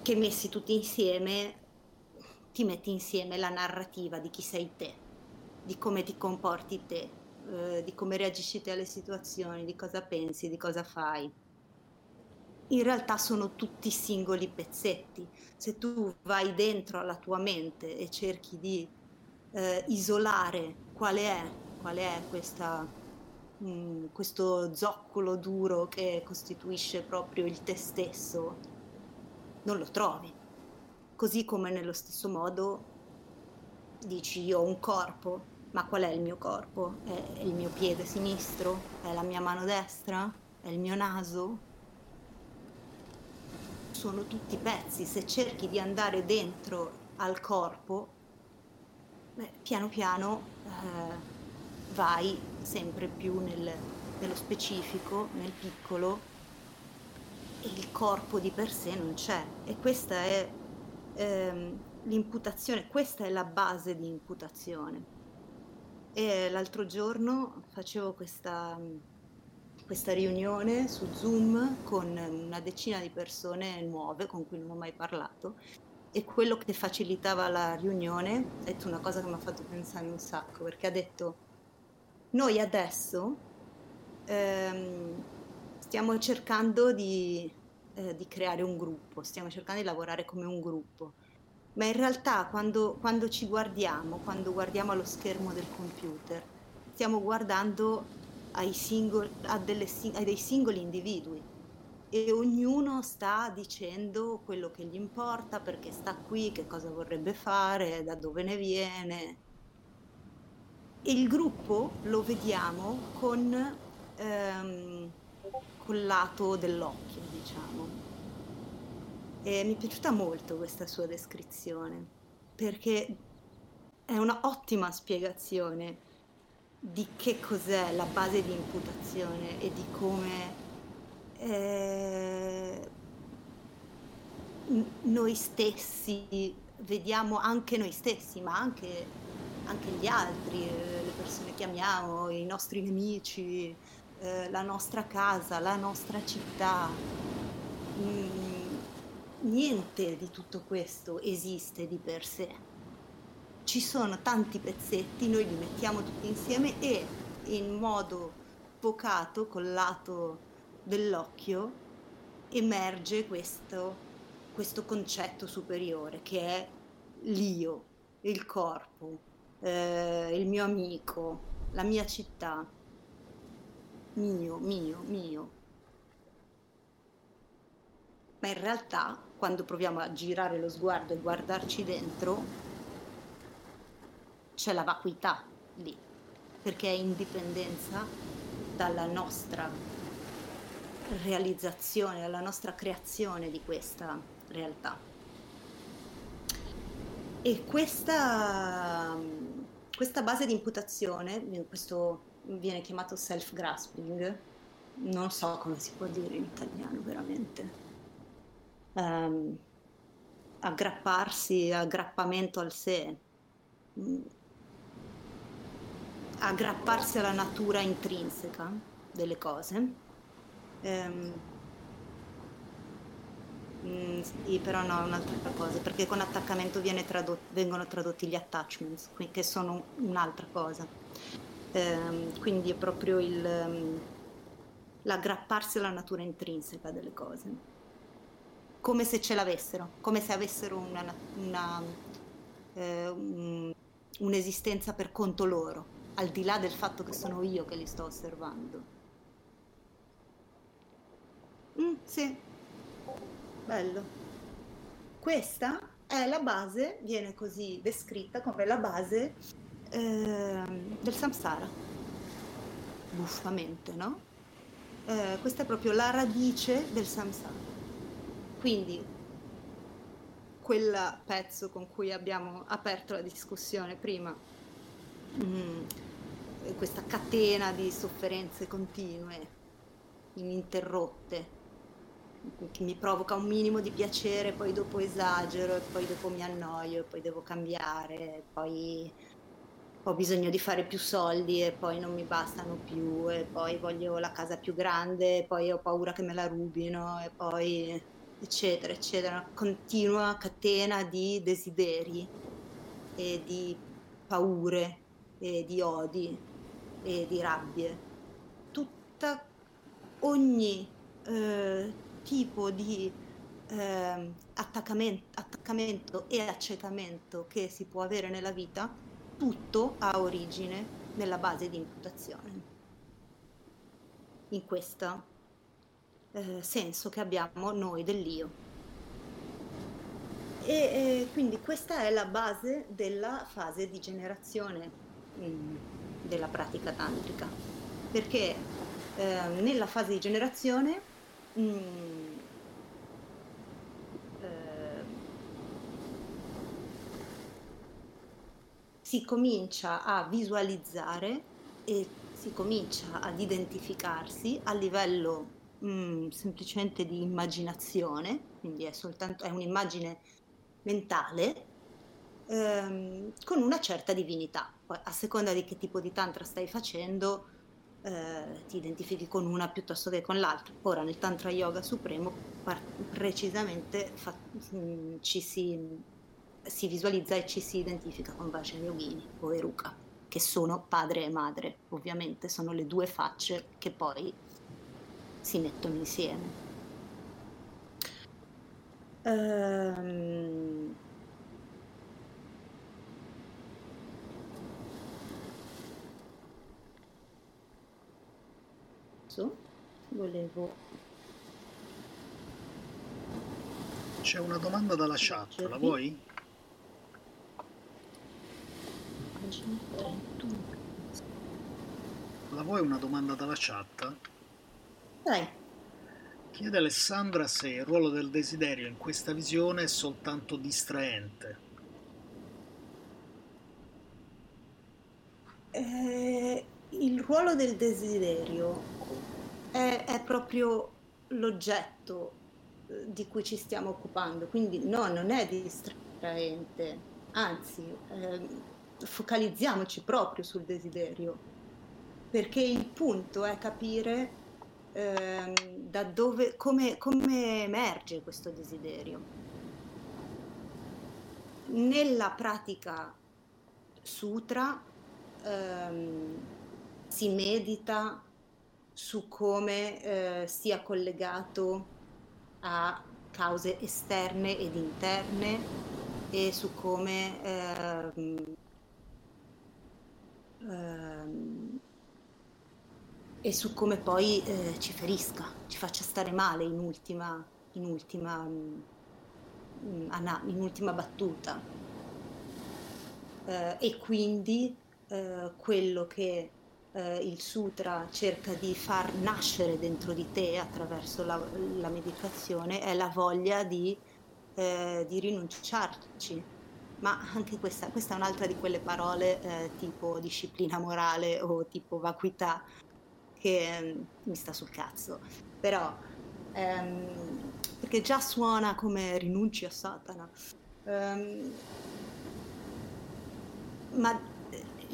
che messi tutti insieme ti metti insieme la narrativa di chi sei te, di come ti comporti te, eh, di come reagisci te alle situazioni, di cosa pensi, di cosa fai in realtà sono tutti singoli pezzetti. Se tu vai dentro alla tua mente e cerchi di eh, isolare qual è, qual è questa, mh, mm, questo zoccolo duro che costituisce proprio il te stesso, non lo trovi. Così come nello stesso modo dici io ho un corpo, ma qual è il mio corpo? È il mio piede sinistro? È la mia mano destra? È il mio naso? Sono tutti pezzi, se cerchi di andare dentro al corpo beh, piano piano eh, vai sempre più nel, nello specifico, nel piccolo e il corpo di per sé non c'è e questa è ehm, l'imputazione, questa è la base di imputazione. E l'altro giorno facevo questa, questa riunione su Zoom con una decina di persone nuove con cui non ho mai parlato e quello che facilitava la riunione, ha detto una cosa che mi ha fatto pensare un sacco, perché ha detto, noi adesso ehm, stiamo cercando di, eh, di, creare un gruppo, stiamo cercando di lavorare come un gruppo, ma in realtà quando, quando ci guardiamo, quando guardiamo allo schermo del computer, stiamo guardando ai singoli, a, delle, a dei singoli individui. E ognuno sta dicendo quello che gli importa, perché sta qui, che cosa vorrebbe fare, da dove ne viene. E il gruppo lo vediamo con ehm, col lato dell'occhio, diciamo. E mi è piaciuta molto questa sua descrizione, perché è una ottima spiegazione di che cos'è la base di imputazione e di come eh, noi stessi vediamo anche noi stessi, ma anche, anche gli altri, eh, le persone che amiamo, i nostri nemici, eh, la nostra casa, la nostra città. Mm, niente di tutto questo esiste di per sé. ci sono tanti pezzetti, noi li mettiamo tutti insieme e in modo focato col lato dell'occhio emerge questo, questo concetto superiore che è l'io, il corpo, eh, il mio amico, la mia città, mio, mio, mio. Ma in realtà, quando proviamo a girare lo sguardo e guardarci dentro, c'è la vacuità lì, perché è indipendenza dalla nostra realizzazione, dalla nostra creazione di questa realtà. E questa, questa base di imputazione, questo viene chiamato self-grasping, non so come si può dire in italiano veramente. Um, aggrapparsi, aggrappamento al sé, mm, aggrapparsi alla natura intrinseca delle cose. Um, sì, però no, è un'altra cosa, perché con attaccamento tradotto, vengono tradotti gli attachments, che sono un'altra cosa. Um, quindi è proprio il, um, l'aggrapparsi alla natura intrinseca delle cose, come se ce l'avessero, come se avessero una, una, eh, un, un'esistenza per conto loro, al di là del fatto che sono io che li sto osservando. Mm, sì, bello. Questa è la base, viene così descritta come la base eh, del samsara. Buffamente, no? Eh, questa è proprio la radice del samsara. Quindi quel pezzo con cui abbiamo aperto la discussione prima, mm, questa catena di sofferenze continue, ininterrotte, che mi provoca un minimo di piacere, poi dopo esagero, e poi dopo mi annoio, e poi devo cambiare, poi ho bisogno di fare più soldi e poi non mi bastano più, e poi voglio la casa più grande, e poi ho paura che me la rubino, e poi eccetera, eccetera, una continua catena di desideri e di paure e di odi e di rabbie. Tutta ogni eh, tipo di eh, attaccamento, attaccamento e accecamento che si può avere nella vita, tutto ha origine nella base di imputazione. In questo eh, senso che abbiamo noi dell'io. E eh, quindi questa è la base della fase di generazione mh, mm, della pratica tantrica, perché eh, nella fase di generazione mh, si comincia a visualizzare e si comincia ad identificarsi a livello mh, mm, semplicemente di immaginazione, quindi è soltanto è un'immagine mentale ehm, con una certa divinità. Poi a seconda di che tipo di tantra stai facendo, eh, ti identifichi con una piuttosto che con l'altra. Ora nel Tantra Yoga Supremo par- precisamente fa- mh, mm, ci si si visualizza e ci si identifica con Vajra Yogini o Eruka, che sono padre e madre, ovviamente sono le due facce che poi si mettono insieme. Um, volevo C'è una domanda dalla chat, la vuoi? La vuoi una domanda dalla chat? Dai. Chiede Alessandra se il ruolo del desiderio in questa visione è soltanto distraente. Eh, il ruolo del desiderio è, è proprio l'oggetto eh, di cui ci stiamo occupando, quindi no, non è distraente, anzi, eh, focalizziamoci proprio sul desiderio, perché il punto è capire eh, da dove, come, come emerge questo desiderio. Nella pratica sutra ehm, si medita su come eh, sia collegato a cause esterne ed interne e su come ehm, ehm, e su come poi eh, ci ferisca, ci faccia stare male in ultima, in ultima, mm, in ultima battuta. Eh, e quindi eh, quello che eh, il sutra cerca di far nascere dentro di te attraverso la, la meditazione è la voglia di, eh, di rinunciarci. Ma anche questa, questa, è un'altra di quelle parole eh, tipo disciplina morale o tipo vacuità che um, mi sta sul cazzo. Però, um, perché già suona come rinunci a Satana. Um, ma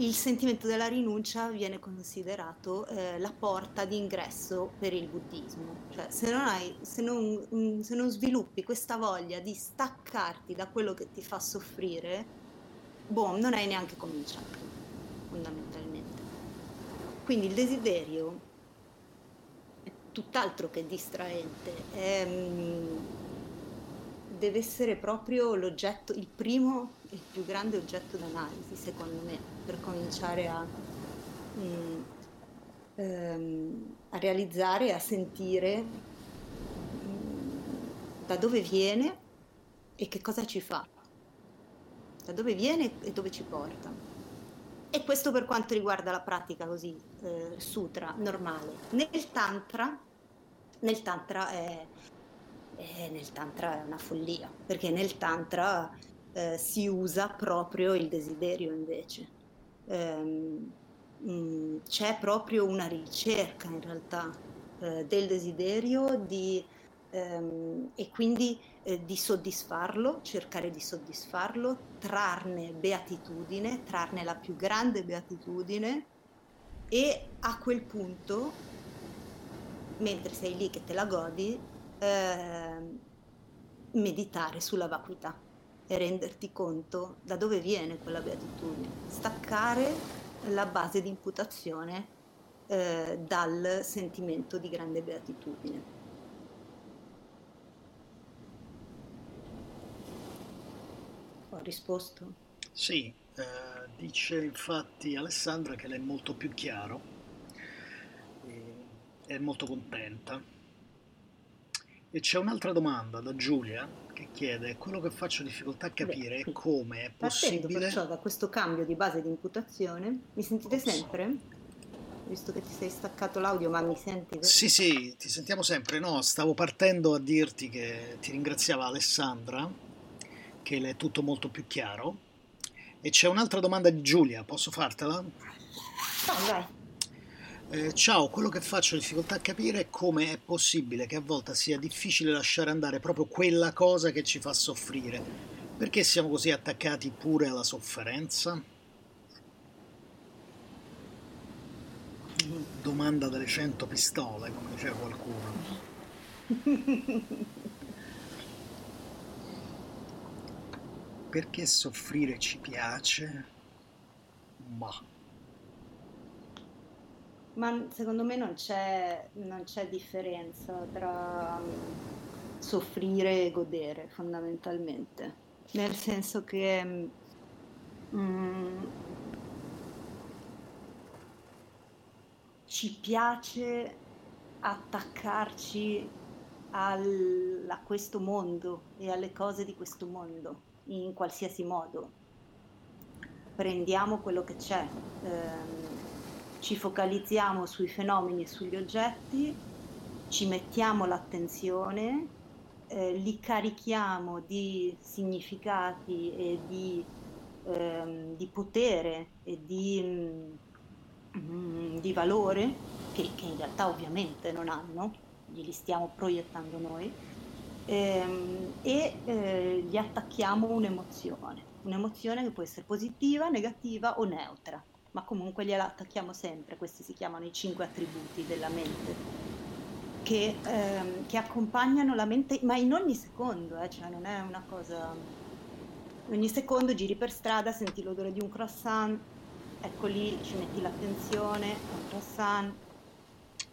il sentimento della rinuncia viene considerato eh, la porta d'ingresso per il buddismo. Cioè, se non, hai, se, non, mm, se non sviluppi questa voglia di staccarti da quello che ti fa soffrire, boh, non hai neanche cominciato, fondamentalmente. Quindi il desiderio è tutt'altro che distraente, è, mm, deve essere proprio l'oggetto, il primo il più grande oggetto d'analisi, secondo me, per cominciare a, mm, ehm, a realizzare a sentire mm, da dove viene e che cosa ci fa, da dove viene e dove ci porta. E questo per quanto riguarda la pratica così, eh, sutra, normale. Nel tantra, nel tantra è, è, nel tantra è una follia, perché nel tantra eh, si usa proprio il desiderio invece. Ehm, mh, mm, c'è proprio una ricerca in realtà eh, del desiderio di, ehm, e quindi eh, di soddisfarlo, cercare di soddisfarlo, trarne beatitudine, trarne la più grande beatitudine e a quel punto, mentre sei lì che te la godi, eh, meditare sulla vacuità e renderti conto da dove viene quella beatitudine, staccare la base di imputazione eh, dal sentimento di grande beatitudine. Ho risposto? Sì, eh, dice infatti Alessandra che lei è molto più chiaro, è molto contenta. E c'è un'altra domanda da Giulia che chiede, quello che faccio difficoltà a capire Beh, è come è possibile... perciò da questo cambio di base di imputazione, mi sentite Posso. sempre? Visto che ti sei staccato l'audio, ma mi senti? Vero? Sì, sì, ti sentiamo sempre. No, stavo partendo a dirti che ti ringraziava Alessandra che è tutto molto più chiaro. E c'è un'altra domanda di Giulia, posso fartela? No, vai. Eh, ciao, quello che faccio difficoltà a capire è come è possibile che a volte sia difficile lasciare andare proprio quella cosa che ci fa soffrire. Perché siamo così attaccati pure alla sofferenza? Domanda delle cento pistole, come diceva qualcuno. perché soffrire ci piace, ma... Ma secondo me non c'è, non c'è differenza tra um, soffrire e godere fondamentalmente, nel senso che um, ci piace attaccarci al, a questo mondo e alle cose di questo mondo in qualsiasi modo. Prendiamo quello che c'è, ehm, ci focalizziamo sui fenomeni e sugli oggetti, ci mettiamo l'attenzione, eh, li carichiamo di significati e di, ehm, di potere e di, mm, di valore che, che in realtà ovviamente non hanno, li stiamo proiettando noi ehm, e eh, gli attacchiamo un'emozione, un'emozione che può essere positiva, negativa o neutra, ma comunque gliela attacchiamo sempre, questi si chiamano i cinque attributi della mente. Che, ehm, che accompagnano la mente, ma in ogni secondo, eh, cioè non è una cosa ogni secondo giri per strada, senti l'odore di un croissant, ecco lì ci metti l'attenzione, è un croissant,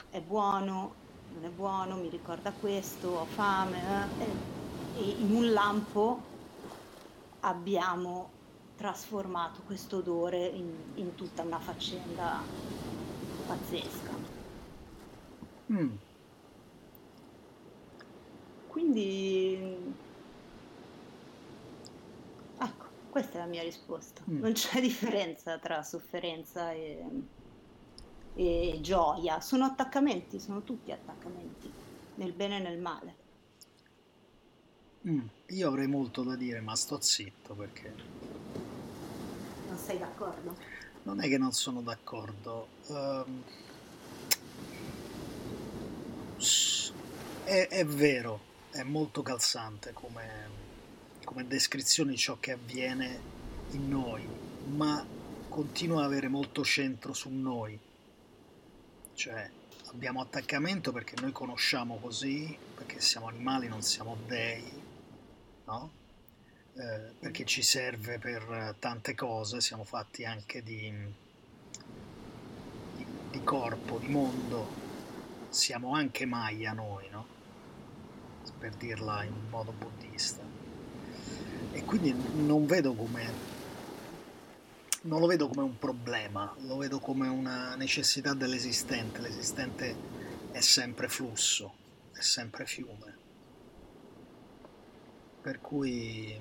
è buono, non è buono, mi ricorda questo, ho fame, eh, e in un lampo abbiamo trasformato questo odore in, in tutta una faccenda pazzesca. Mm. Quindi, ecco, questa è la mia risposta. Mm. Non c'è differenza tra sofferenza e, e gioia. Sono attaccamenti, sono tutti attaccamenti, nel bene e nel male. Mm. Io avrei molto da dire, ma sto zitto perché Non sei d'accordo? non è che non sono d'accordo. S- è, è vero, è molto calzante come, come descrizione di ciò che avviene in noi, ma continua ad avere molto centro su noi. Cioè, abbiamo attaccamento perché noi conosciamo così, perché siamo animali, non siamo dei, no? Eh, perché ci serve per tante cose, siamo fatti anche di, di, di corpo, di mondo, siamo anche Maya noi, no? Per dirla in modo buddista. E quindi non vedo come non lo vedo come un problema, lo vedo come una necessità dell'esistente. L'esistente è sempre flusso, è sempre fiume. Per cui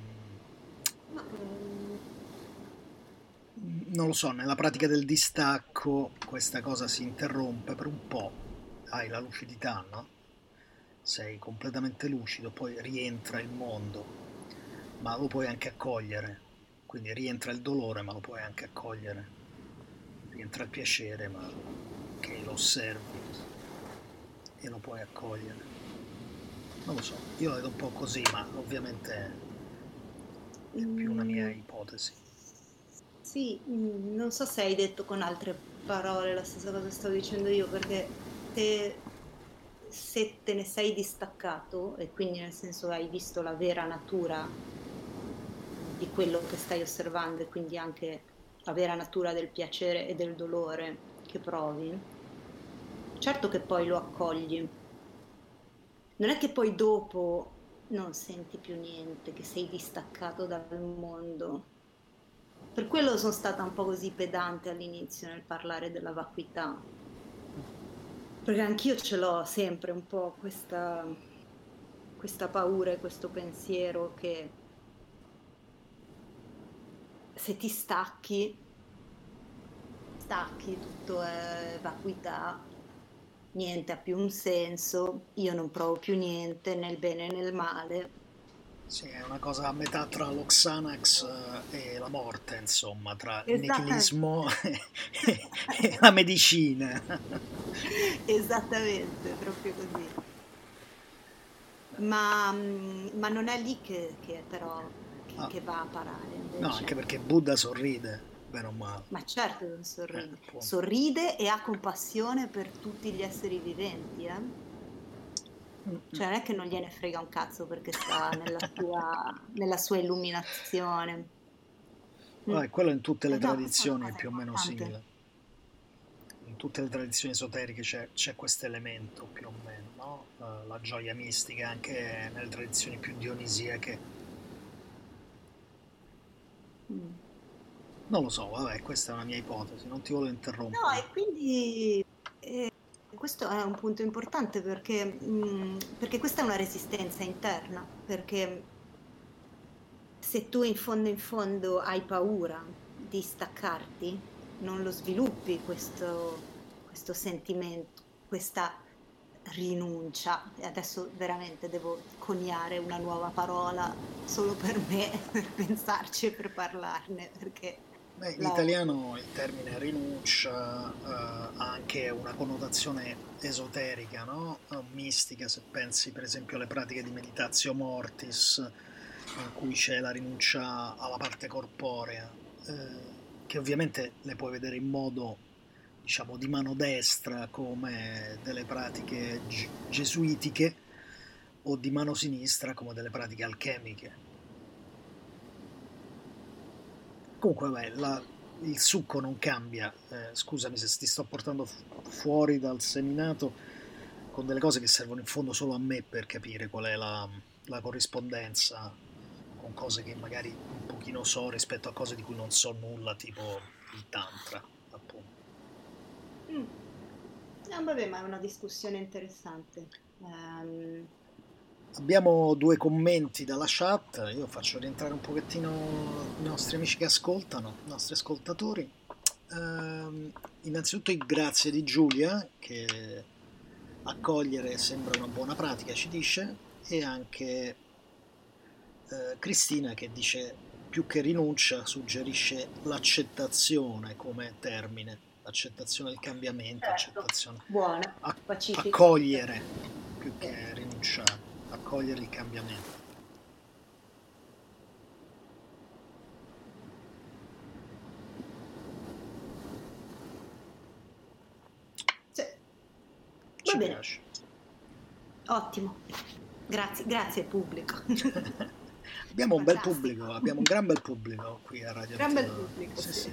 non lo so, nella pratica del distacco questa cosa si interrompe per un po', hai la lucidità, no? Sei completamente lucido, poi rientra il mondo, ma lo puoi anche accogliere, quindi rientra il dolore, ma lo puoi anche accogliere, rientra il piacere, ma che lo osservi e lo puoi accogliere. Non lo so, io la vedo un po' così, ma ovviamente è più una mia ipotesi. Sì, mm, non so se hai detto con altre parole la stessa cosa che stavo dicendo io, perché te, se te ne sei distaccato e quindi nel senso hai visto la vera natura di quello che stai osservando e quindi anche la vera natura del piacere e del dolore che provi, certo che poi lo accogli. Non è che poi dopo non senti più niente, che sei distaccato dal mondo. Per quello sono stata un po' così pedante all'inizio nel parlare della vacuità, perché anch'io ce l'ho sempre un po' questa, questa paura e questo pensiero che se ti stacchi, stacchi, tutto è vacuità, niente ha più un senso, io non provo più niente nel bene e nel male. Sì, è una cosa a metà tra lo Xanax eh, e la morte, insomma, tra il Esattamente. nichilismo e, e la medicina. Esattamente, proprio così. Ma, mm, ma non è lì che, che però che, Ah. che va a parare invece. No, anche perché Buddha sorride, bene o male. Ma certo che sorride. Eh. Sorride e ha compassione per tutti gli esseri viventi, eh? Cioè non è che non gliene frega un cazzo perché sta nella sua, nella sua illuminazione. Mm. Vabbè, quello in tutte le no, tradizioni è più o meno simile. In tutte le tradizioni esoteriche c'è, c'è questo elemento più o meno, no? Eh, la gioia mistica, anche nelle tradizioni più dionisiache. Mm. Non lo so, vabbè, questa è una mia ipotesi, non ti volevo interrompere. No, e quindi eh, questo è un punto importante perché, mm, perché questa è una resistenza interna, perché se tu in fondo in fondo hai paura di staccarti, non lo sviluppi questo, questo sentimento, questa rinuncia. Adesso veramente devo coniare una nuova parola solo per me, per pensarci e per parlarne, perché Beh, in la- italiano il termine rinuncia eh, ha anche una connotazione esoterica, no? Eh, mistica, se pensi per esempio alle pratiche di meditazio mortis, in cui c'è la rinuncia alla parte corporea, eh, che ovviamente le puoi vedere in modo, diciamo, di mano destra come delle pratiche ge- gesuitiche o di mano sinistra come delle pratiche alchemiche. Comunque, vabbè, la- il succo non cambia. Eh, scusami se ti sto portando fu- fuori dal seminato con delle cose che servono in fondo solo a me per capire qual è la, la corrispondenza con cose che magari un pochino so rispetto a cose di cui non so nulla, tipo il tantra, appunto. Mm. Ah, vabbè, ma è una discussione interessante. Ehm, Abbiamo due commenti dalla chat, io faccio rientrare un pochettino i nostri amici che ascoltano, i nostri ascoltatori. Ehm, innanzitutto il grazie di Giulia, che accogliere sembra una buona pratica, ci dice, e anche eh, Cristina che dice più che rinuncia suggerisce l'accettazione come termine, l'accettazione del cambiamento, Certo. accettazione, buona, Ac- accogliere più che rinunciare, accogliere il cambiamento. Sì. Ci Va bene, piace. ottimo. Grazie, grazie pubblico. Abbiamo un bel pubblico, abbiamo un gran bel pubblico qui a Radio Gran bel Antidoto. pubblico, Sì, sì.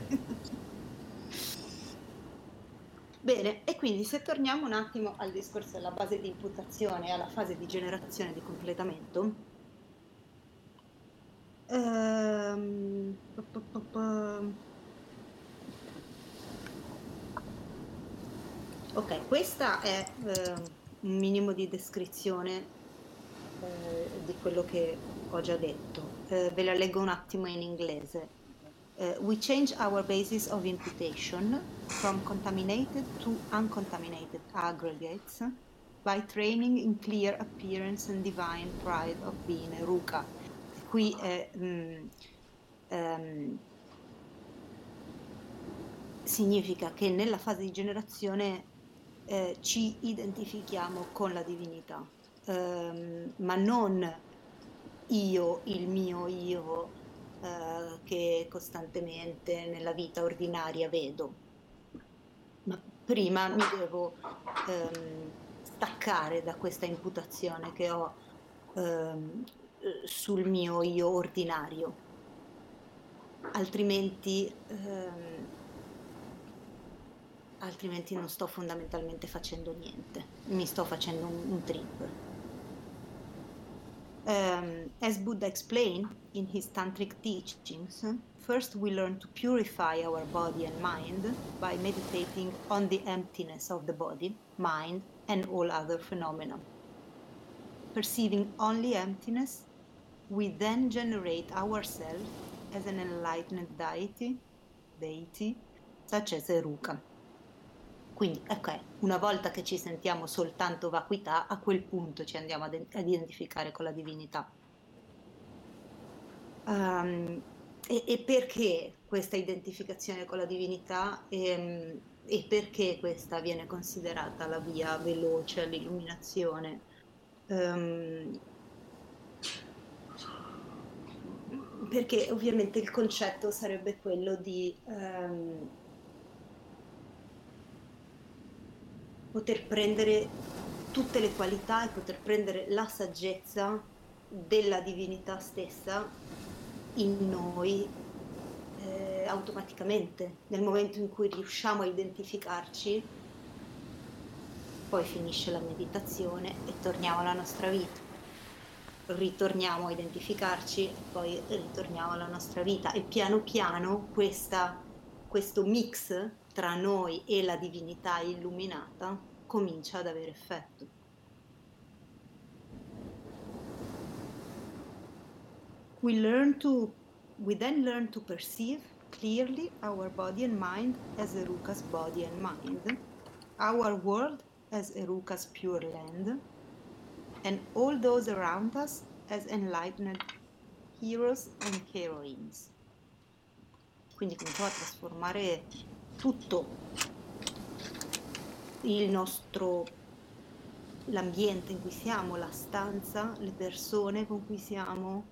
Bene, quindi se torniamo un attimo al discorso della base di imputazione e alla fase di generazione di completamento, ehm, ok, questa è ehm, un minimo di descrizione eh, di quello che ho già detto. Eh, ve la leggo un attimo in inglese. Uh, we change our basis of imputation from contaminated to uncontaminated aggregates by training in clear appearance and divine pride of being a ruka. Qui è, mm, ehm, significa che nella fase di generazione eh, ci identifichiamo con la divinità, ehm, ma non io, il mio io, eh, che costantemente nella vita ordinaria vedo. Ma prima mi devo ehm, staccare da questa imputazione che ho ehm, eh, sul mio io ordinario, altrimenti, ehm, altrimenti non sto fondamentalmente facendo niente, mi sto facendo un, un trip. Um, as Buddha explained in his tantric teachings, first we learn to purify our body and mind by meditating on the emptiness of the body, mind, and all other phenomena. Perceiving only emptiness, we then generate ourselves as an enlightened deity, deity such as Eruka. Quindi, ok, una volta che ci sentiamo soltanto vacuità, a quel punto ci andiamo ad, ad identificare con la divinità. Ehm, e, e perché questa identificazione con la divinità ehm, e perché questa viene considerata la via veloce all'illuminazione? Ehm, perché ovviamente il concetto sarebbe quello di ehm, poter prendere tutte le qualità e poter prendere la saggezza della divinità stessa in noi eh, automaticamente. Nel momento in cui riusciamo a identificarci, poi finisce la meditazione e torniamo alla nostra vita. Ritorniamo a identificarci e poi ritorniamo alla nostra vita e piano piano questa, questo mix tra noi e la divinità illuminata comincia ad avere effetto. We learn to we then learn to perceive clearly our body and mind as Eruka's body and mind, our world as Eruka's pure land, and all those around us as enlightened heroes and heroines. Quindi cominciamo a trasformare tutto il nostro l'ambiente in cui siamo, la stanza, le persone con cui siamo,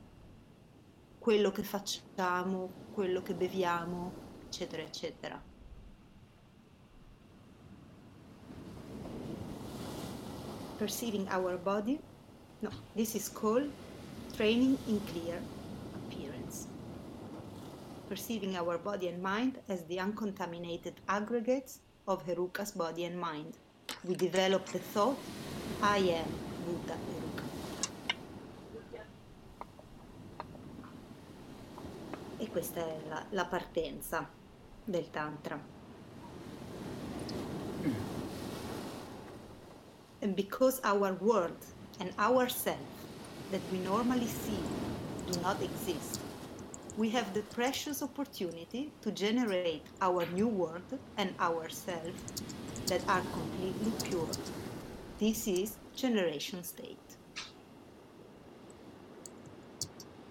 quello che facciamo, quello che beviamo, eccetera, eccetera. Perceiving our body, no, this is called training in clear appearance. perceiving our body and mind as the uncontaminated aggregates of Heruka's body and mind. We develop the thought, I am Buddha Questa è la, la partenza del Tantra. And because our world and ourself that we normally see do not exist, we have the precious opportunity to generate our new world and ourselves that are completely pure. This is generation state.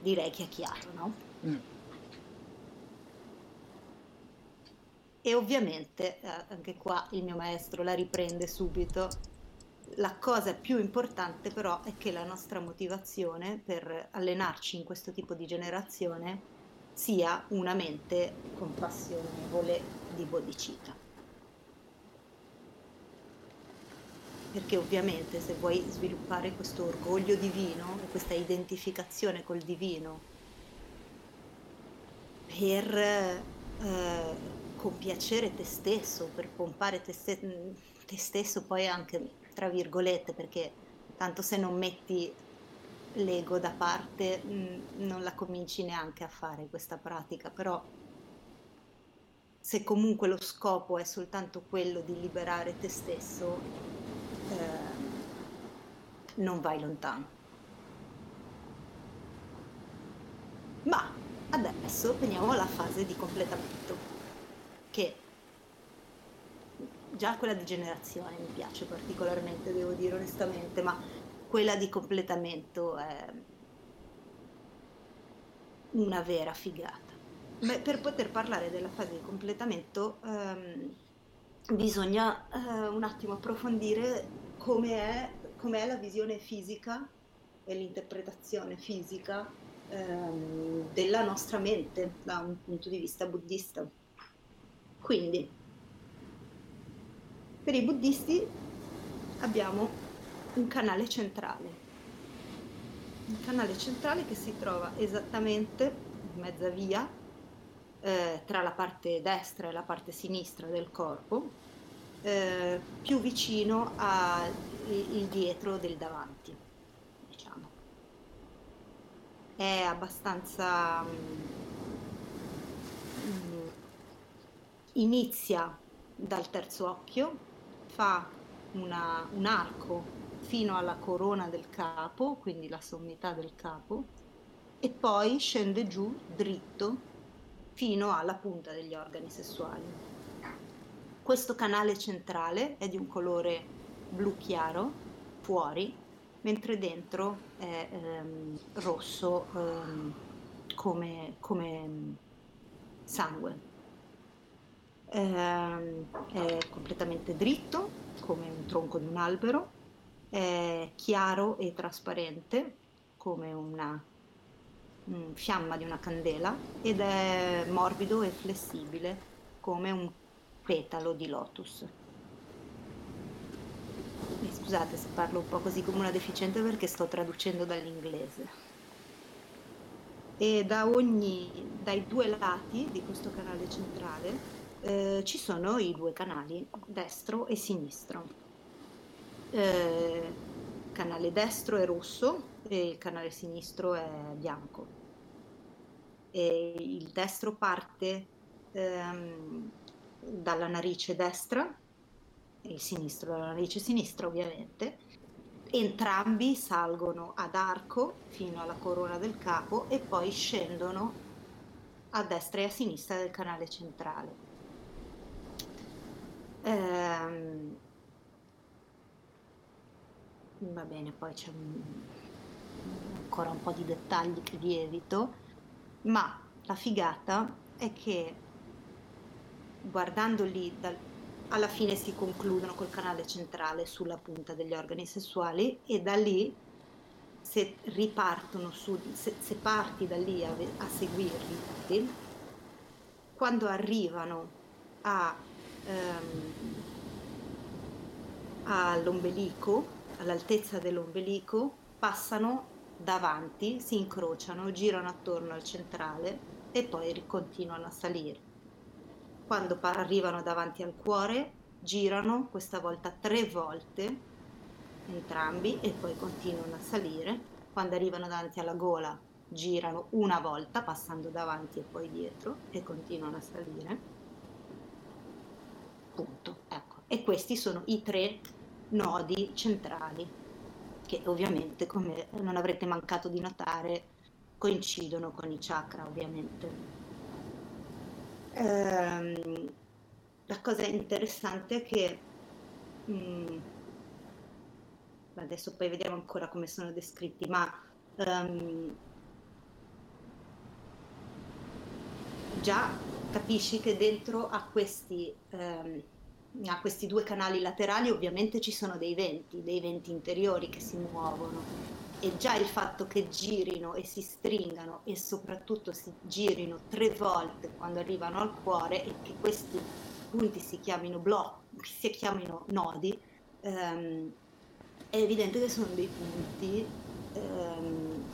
Direi che è chiaro, no? Mm. E ovviamente, eh, anche qua il mio maestro la riprende subito, la cosa più importante però è che la nostra motivazione per allenarci in questo tipo di generazione sia una mente compassionevole di bodhicitta. Perché ovviamente se vuoi sviluppare questo orgoglio divino questa identificazione col divino per eh, compiacere te stesso, per pompare te, ste- te stesso poi anche tra virgolette, perché tanto se non metti l'ego da parte mh, non la cominci neanche a fare questa pratica, però se comunque lo scopo è soltanto quello di liberare te stesso, eh, non vai lontano. Ma adesso veniamo alla fase di completamento, che già quella di generazione mi piace particolarmente, devo dire onestamente, ma quella di completamento è una vera figata. Beh, per poter parlare della fase di completamento ehm, bisogna eh, un attimo approfondire come è, com'è la visione fisica e l'interpretazione fisica ehm, della nostra mente da un punto di vista buddista. Quindi, per i buddisti abbiamo un canale centrale. Un canale centrale che si trova esattamente in mezza via eh, tra la parte destra e la parte sinistra del corpo, eh, più vicino al dietro del davanti, diciamo. È abbastanza... Mm, inizia dal terzo occhio, fa una, un arco fino alla corona del capo, quindi la sommità del capo, e poi scende giù dritto fino alla punta degli organi sessuali. Questo canale centrale è di un colore blu chiaro fuori, mentre dentro è ehm, rosso ehm, come, come sangue. Ehm, è completamente dritto come un tronco di un albero, è chiaro e trasparente come una mm, fiamma di una candela ed è morbido e flessibile come un petalo di lotus. E scusate se parlo un po' così come una deficiente perché sto traducendo dall'inglese. E da ogni, dai due lati di questo canale centrale eh, ci sono i due canali, destro e sinistro. Eh, il canale destro è rosso e il canale sinistro è bianco. E il destro parte ehm, dalla narice destra e il sinistro dalla narice sinistra ovviamente. Entrambi salgono ad arco fino alla corona del capo e poi scendono a destra e a sinistra del canale centrale. Ehm, va bene, poi c'è un, ancora un po' di dettagli che vi evito, ma la figata è che guardandoli dal, alla fine si concludono col canale centrale sulla punta degli organi sessuali e da lì se ripartono su, se, se parti da lì a, a seguirli, quando arrivano a ehm, all'ombelico, all'altezza dell'ombelico, passano davanti, si incrociano, girano attorno al centrale e poi continuano a salire. Quando pa- arrivano davanti al cuore, girano questa volta tre volte entrambi e poi continuano a salire. Quando arrivano davanti alla gola, girano una volta passando davanti e poi dietro e continuano a salire. Punto. Ecco. E questi sono i tre nodi centrali che ovviamente, come non avrete mancato di notare, coincidono con i chakra, ovviamente. Ehm, la cosa interessante è che mh, mm, adesso poi vediamo ancora come sono descritti, ma um, già capisci che dentro a questi um, a questi due canali laterali ovviamente ci sono dei venti, dei venti interiori che si muovono. E già il fatto che girino e si stringano e soprattutto si girino tre volte quando arrivano al cuore e che questi punti si chiamino blocchi, si chiamino nodi, ehm, è evidente che sono dei punti, ehm,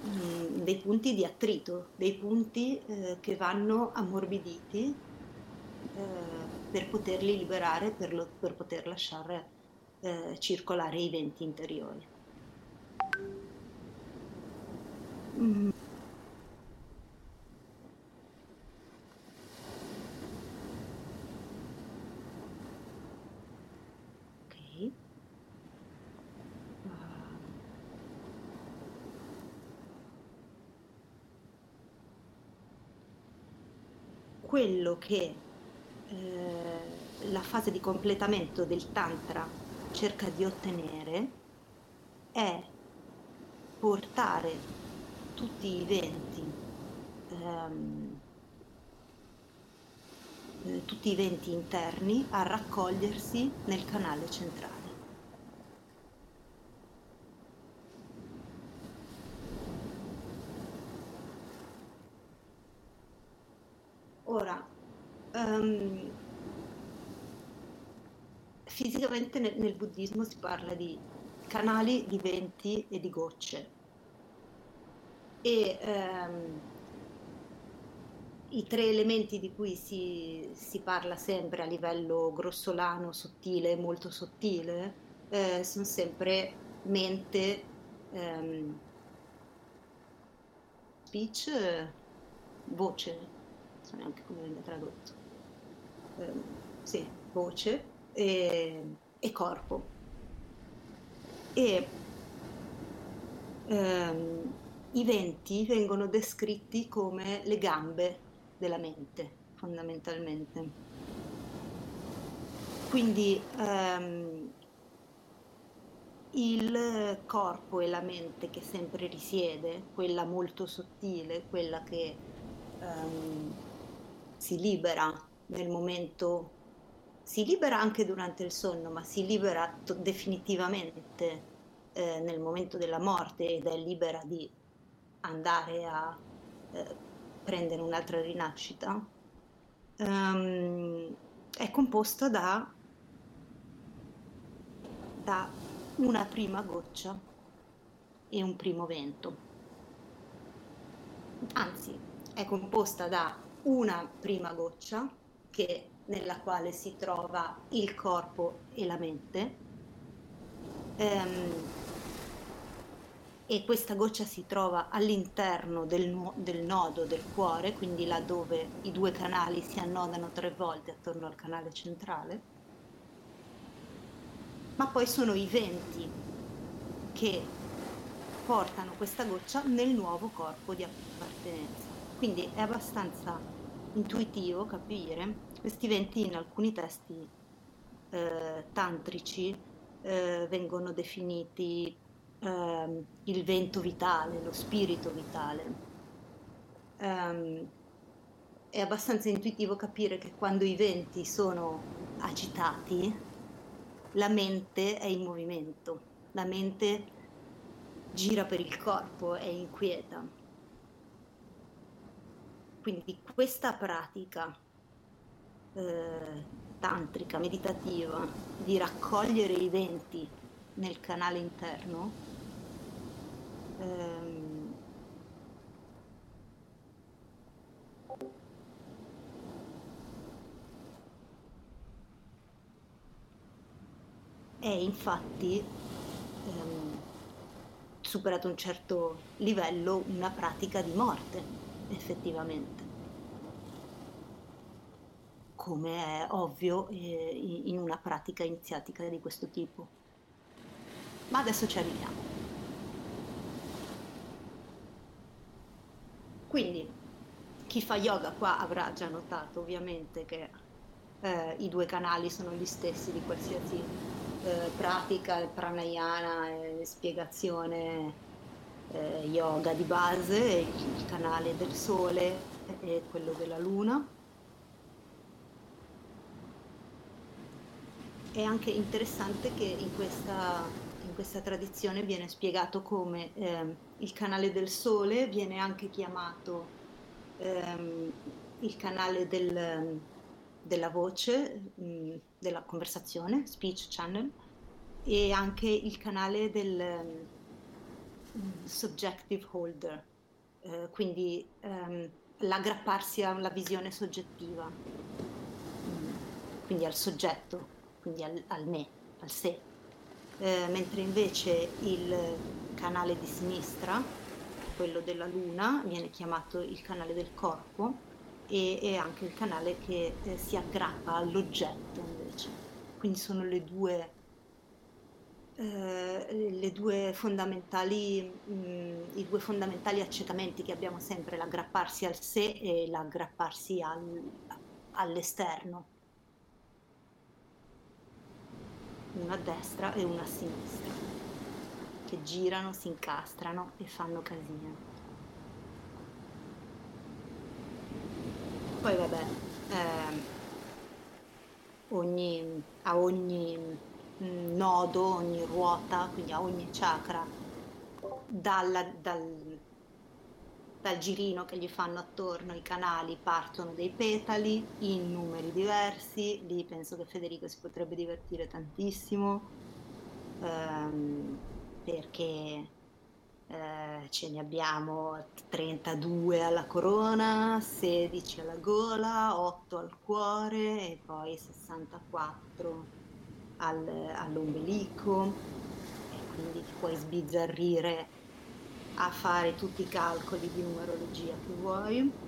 dei punti di attrito, dei punti eh, che vanno ammorbiditi. Eh, per poterli liberare, per, lo, per poter lasciare eh, circolare i venti interiori. Mm. Ok. Quello che eh, la fase di completamento del tantra cerca di ottenere è portare tutti i venti ehm, eh, tutti i venti interni a raccogliersi nel canale centrale. Ora, Um, fisicamente nel, nel, buddismo si parla di canali di venti e di gocce. E um, i tre elementi di cui si, si, parla sempre a livello grossolano, sottile, molto sottile, eh, sono sempre mente, um, speech, voce, non so neanche come viene tradotto. Eh, sì, voce e, e corpo. E ehm, i venti vengono descritti come le gambe della mente, fondamentalmente. Quindi ehm, il corpo e la mente che sempre risiede, quella molto sottile, quella che ehm, si libera nel momento, si libera anche durante il sonno, ma si libera to- definitivamente eh, nel momento della morte ed è libera di andare a eh, prendere un'altra rinascita, um, è composta da, da una prima goccia e un primo vento. Anzi, è composta da una prima goccia che, nella quale si trova il corpo e la mente. Ehm, e questa goccia si trova all'interno del, del, nodo del cuore, quindi là dove i due canali si annodano tre volte attorno al canale centrale. Ma poi sono i venti che portano questa goccia nel nuovo corpo di appartenenza. Quindi è abbastanza intuitivo capire questi venti in alcuni testi eh, tantrici eh, vengono definiti eh, il vento vitale, lo spirito vitale. Um, è abbastanza intuitivo capire che quando i venti sono agitati, la mente è in movimento, la mente gira per il corpo, è inquieta. Quindi questa pratica eh, tantrica, meditativa, di raccogliere i venti nel canale interno, ehm, è infatti ehm, superato un certo livello una pratica di morte effettivamente. Come è ovvio eh, in una pratica iniziatica di questo tipo. Ma adesso ci arriviamo. Quindi chi fa yoga qua avrà già notato ovviamente che eh, i due canali sono gli stessi di qualsiasi eh, pratica, pranayana, eh, spiegazione eh, yoga di base, il, il canale del sole e quello della luna. È anche interessante che in questa, in questa tradizione viene spiegato come eh, il canale del sole viene anche chiamato ehm, il canale del, della voce, mm, della conversazione, speech channel, e anche il canale del subjective holder, eh, quindi um, l'aggrapparsi alla visione soggettiva, mm, quindi al soggetto, quindi al, al me, al sé. Eh, mentre invece il canale di sinistra, quello della luna, viene chiamato il canale del corpo, e, e anche il canale che eh, si aggrappa all'oggetto invece. Quindi sono le due, eh, le due fondamentali, mh, mm, i due fondamentali accettamenti che abbiamo sempre, l'aggrapparsi al sé e l'aggrapparsi al, all'esterno. Una a destra e una a sinistra, che girano, si incastrano e fanno casino. Poi vabbè, eh, ogni, a ogni mm, nodo, ogni ruota, quindi a ogni chakra, dalla, dal, dal girino che gli fanno attorno i canali partono dei petali in numeri diversi, lì penso che Federico si potrebbe divertire tantissimo ehm, perché eh, ce ne abbiamo 32 alla corona, 16 alla gola, 8 al cuore e poi 64 al, all'ombelico. E quindi ti puoi sbizzarrire a fare tutti i calcoli di numerologia che vuoi.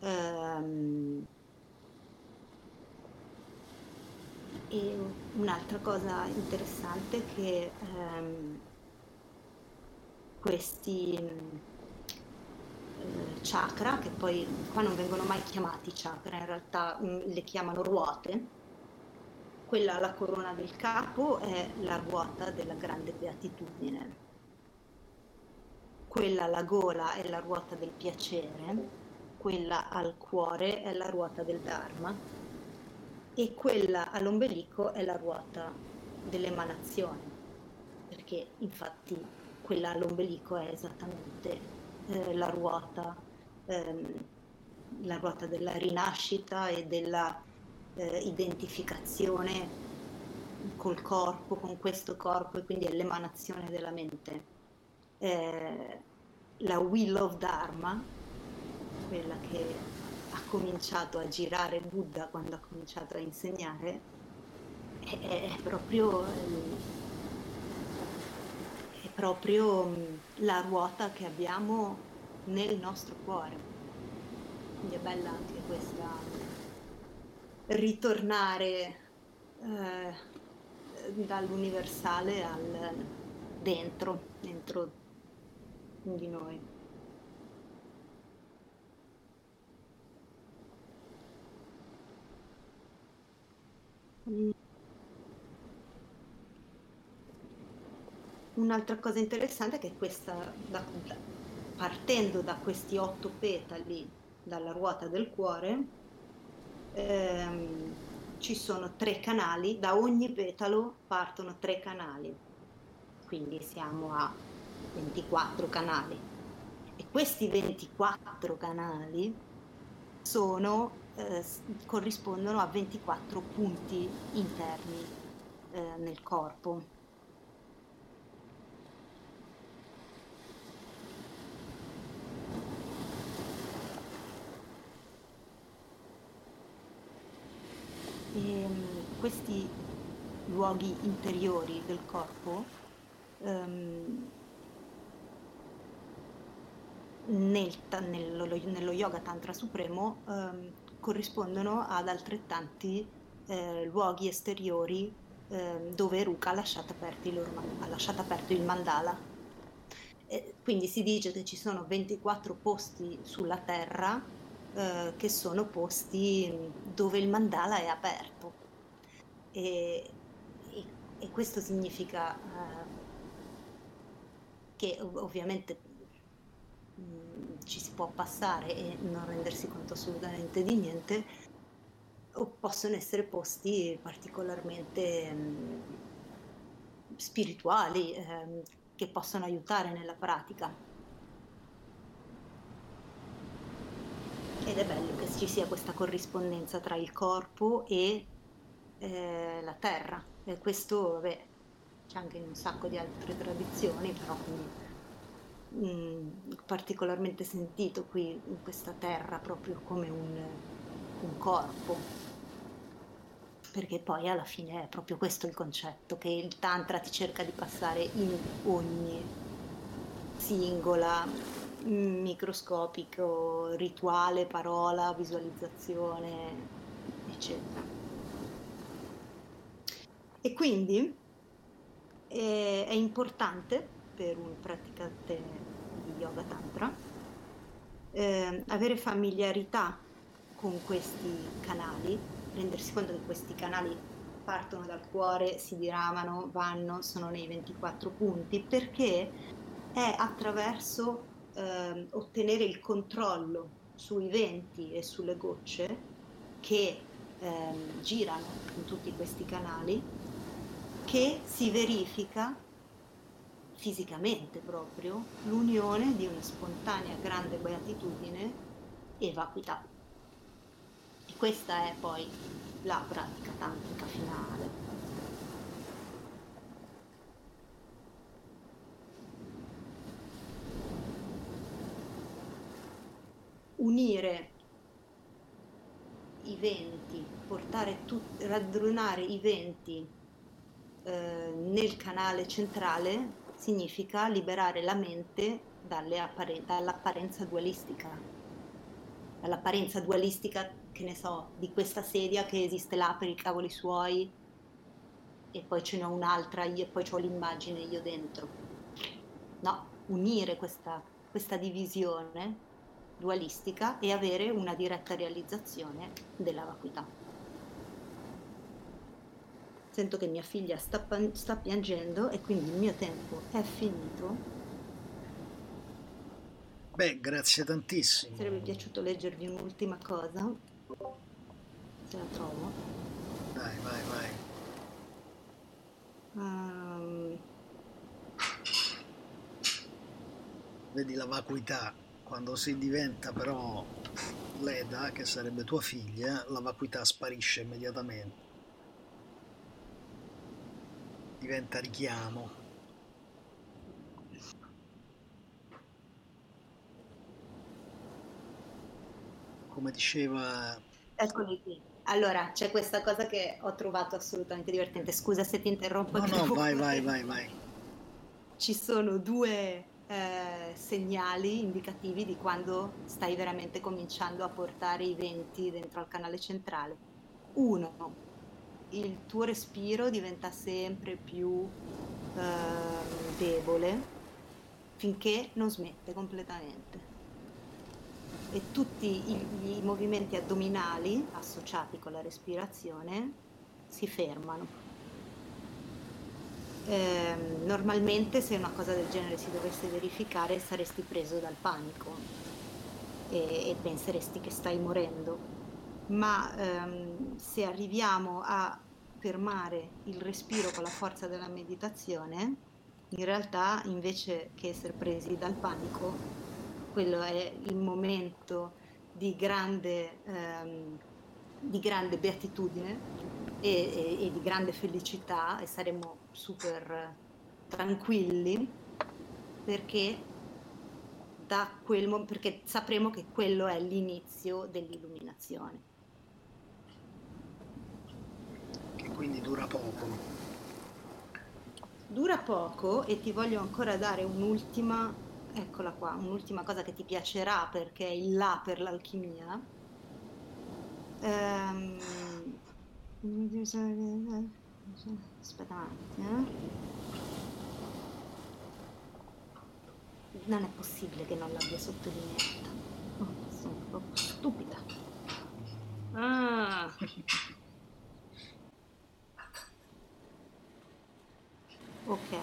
Um, e un'altra cosa interessante è che um, questi eh, chakra, che poi qua non vengono mai chiamati chakra, in realtà mm, le chiamano ruote. Quella alla corona del capo è la ruota della grande beatitudine. Quella alla gola è la ruota del piacere, quella al cuore è la ruota del Dharma e quella all'ombelico è la ruota dell'emanazione, perché infatti quella all'ombelico è esattamente eh, la ruota, ehm, la ruota della rinascita e della eh, identificazione col corpo, con questo corpo e quindi è l'emanazione della mente. Eh, la Wheel of Dharma, quella che ha cominciato a girare Buddha quando ha cominciato a insegnare, è, è proprio proprio mm, la ruota che abbiamo nel nostro cuore. Quindi è bella anche questa ritornare eh, dall'universale al dentro, dentro di noi. Un'altra cosa interessante è che questa, da, da, partendo da questi otto petali dalla ruota del cuore, ehm, ci sono tre canali, da ogni petalo partono tre canali, quindi siamo a 24 canali. E questi 24 canali sono, eh, corrispondono a 24 punti interni eh, nel corpo. E ehm, questi luoghi interiori del corpo, ehm, nel, nello, nello, yoga tantra supremo ehm, corrispondono ad altrettanti eh, luoghi esteriori eh, dove Ruka ha lasciato, loro, ha lasciato, aperto il mandala. E quindi si dice che ci sono 24 posti sulla Terra eh, che sono posti dove il mandala è aperto. E, e, e questo significa eh, che ovviamente mm, ci si può passare e non rendersi conto assolutamente di niente, o possono essere posti particolarmente mh, mm, spirituali ehm, che possono aiutare nella pratica. Ed è bello che ci sia questa corrispondenza tra il corpo e eh, la terra. E questo vabbè, c'è anche in un sacco di altre tradizioni, però quindi, mh, particolarmente sentito qui in questa terra proprio come un, un corpo perché poi alla fine è proprio questo il concetto che il tantra ti cerca di passare in ogni singola microscopico rituale, parola, visualizzazione, eccetera. E quindi è, è importante per un praticante di yoga tantra. Eh, avere familiarità con questi canali rendersi conto che questi canali partono dal cuore, si diramano, vanno, sono nei 24 punti, perché è attraverso eh, ottenere il controllo sui venti e sulle gocce che eh, girano in tutti questi canali che si verifica fisicamente proprio l'unione di una spontanea grande beatitudine e vacuità. E questa è poi la pratica tantrica finale. Unire i venti, portare tut- radunare i venti eh, nel canale centrale significa liberare la mente appare- dall'apparenza dualistica, dall'apparenza dualistica che ne so, di questa sedia che esiste là per i cavoli suoi e poi ce n'è un'altra e poi ho l'immagine io dentro. No, unire questa, questa divisione dualistica e avere una diretta realizzazione della vacuità. Sento che mia figlia sta, sta piangendo e quindi il mio tempo è finito Beh, grazie tantissimo. Sarebbe piaciuto leggervi un'ultima cosa se la trovo. Dai, vai, vai. Um... Vedi la vacuità, quando si diventa però Leda, che sarebbe tua figlia, la vacuità sparisce immediatamente. Diventa richiamo. come diceva... Eccoli qui. Allora, c'è questa cosa che ho trovato assolutamente divertente. Scusa se ti interrompo. No, no, vai, vai, vai, vai. Ci sono due eh, segnali indicativi di quando stai veramente cominciando a portare i venti dentro al canale centrale. Uno, il tuo respiro diventa sempre più eh, debole finché non smette completamente e tutti i, i movimenti addominali associati con la respirazione si fermano. Eh, normalmente se una cosa del genere si dovesse verificare saresti preso dal panico e, e penseresti che stai morendo, ma ehm, se arriviamo a fermare il respiro con la forza della meditazione, in realtà invece che essere presi dal panico quello è il momento di grande, ehm, di grande beatitudine e, e, e, di grande felicità e saremo super tranquilli perché, da quel, perché sapremo che quello è l'inizio dell'illuminazione. Che quindi dura poco. Dura poco e ti voglio ancora dare un'ultima, eccola qua, un'ultima cosa che ti piacerà perché è il là per l'alchimia. Ehm, Aspetta un attimo. eh. Non è possibile che non l'abbia sottolineata. Oh, sono proprio stupida. Ah. Ok.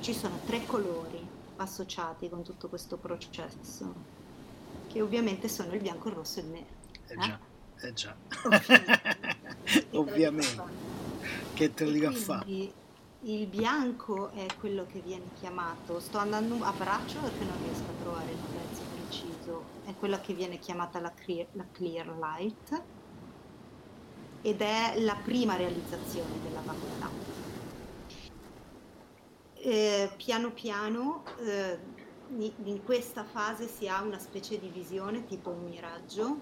Ci sono tre colori associati con tutto questo processo, che ovviamente sono il bianco, il rosso e il nero. Eh già, eh già. Ovviamente. Che te lo dico a fare? il bianco è quello che viene chiamato, sto andando a braccio perché non riesco a trovare il prezzo preciso, è quella che viene chiamata la clear, la clear light ed è la prima realizzazione della vacuità. Piano piano eh, in questa fase si ha una specie di visione tipo un miraggio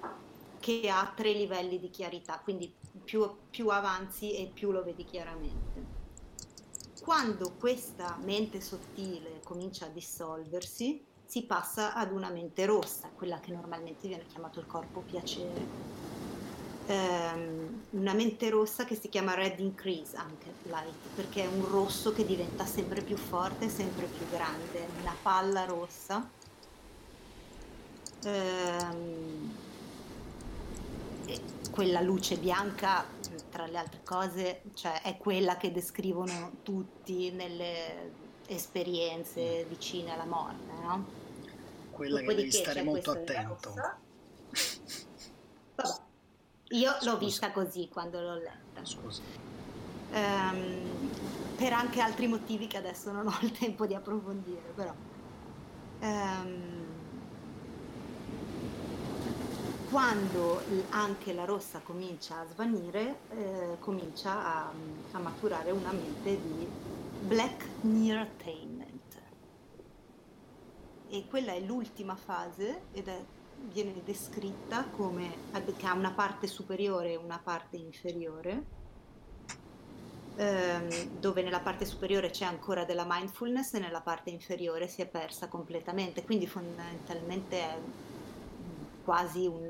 che ha tre livelli di chiarità, quindi più, più avanzi e più lo vedi chiaramente. Quando questa mente sottile comincia a dissolversi, si passa ad una mente rossa, quella che normalmente viene chiamato il corpo piacere. Ehm, una mente rossa che si chiama red increase anche light, perché è un rosso che diventa sempre più forte, sempre più grande, una palla rossa. Ehm, quella luce bianca, tra le altre cose, cioè è quella che descrivono tutti nelle esperienze vicine alla morte, no? Quella che Dopodiché devi stare molto attento. rossa. Io l'ho Scusa. vista così quando l'ho letta. Scusa. Ehm, per anche altri motivi che adesso non ho il tempo di approfondire, però. Ehm, quando anche la rossa comincia a svanire, eh, comincia a, a maturare una mente di black near attainment. E quella è l'ultima fase ed è, viene descritta come che ha una parte superiore e una parte inferiore ehm, dove nella parte superiore c'è ancora della mindfulness e nella parte inferiore si è persa completamente, quindi fondamentalmente è quasi un,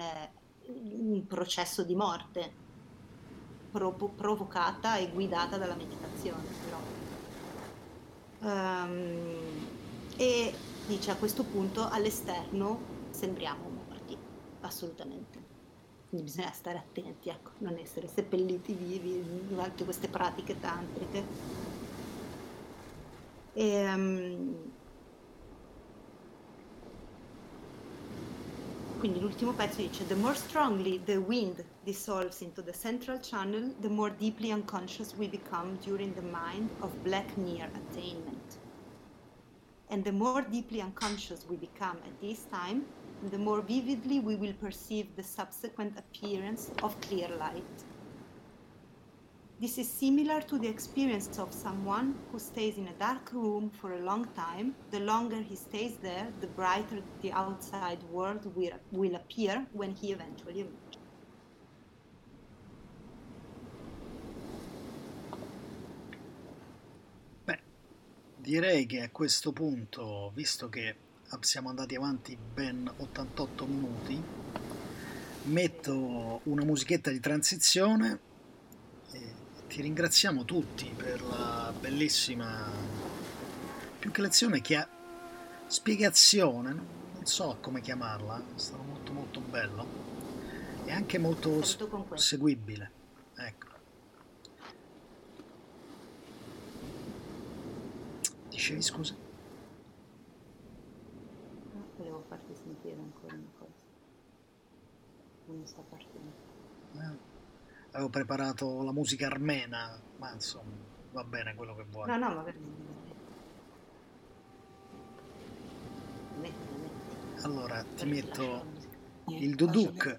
un processo di morte provo- provocata e guidata dalla meditazione. Però. Ehm, e dice a questo punto all'esterno sembriamo assolutamente. Quindi bisogna stare attenti, ecco, non essere seppelliti vivi durante queste pratiche tantriche. Ehm, quindi l'ultimo pezzo dice: The more strongly the wind dissolves into the central channel, the more deeply unconscious we become during the mind of black near attainment. And the more deeply unconscious we become at this time, the more vividly we will perceive the subsequent appearance of clear light. This is similar to the experience of someone who stays in a dark room for a long time. The longer he stays there, the brighter the outside world will, will appear when he eventually emerges. Direi che a questo punto, visto che siamo andati avanti ben 88 minuti, metto una musichetta di transizione e ti ringraziamo tutti per la bellissima, più che lezione, che ha spiegazione, non so come chiamarla, è stato molto molto bello e anche molto seguibile. Ecco. Dicevi scusa? Volevo farti sentire ancora una cosa. Mi sta partendo. Eh, Avevo preparato la musica armena, ma insomma, va bene quello che vuoi. No, no, magari non Metti, metti. Allora, ti metto il duduk.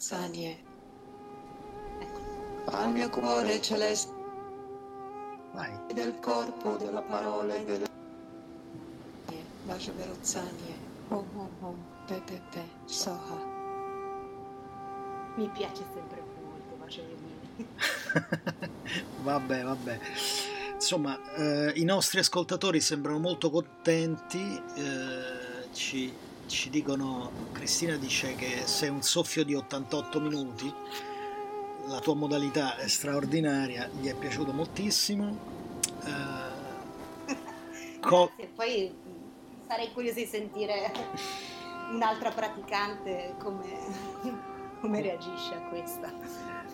Ecco. al mio cuore celeste Vai. del corpo della parola e della Vaja Verozzanie, Om Om Om, Pe Pe Pe, Soha. Mi piace sempre molto, vedere. vabbè, vabbè. insomma, eh, i nostri ascoltatori sembrano molto contenti, eh, ci, ci dicono, Cristina dice che sei un soffio di 88 minuti, la tua modalità è straordinaria, gli è piaciuto moltissimo. Eh, co- poi sarei curiosa di sentire un'altra praticante come, come reagisce a questa.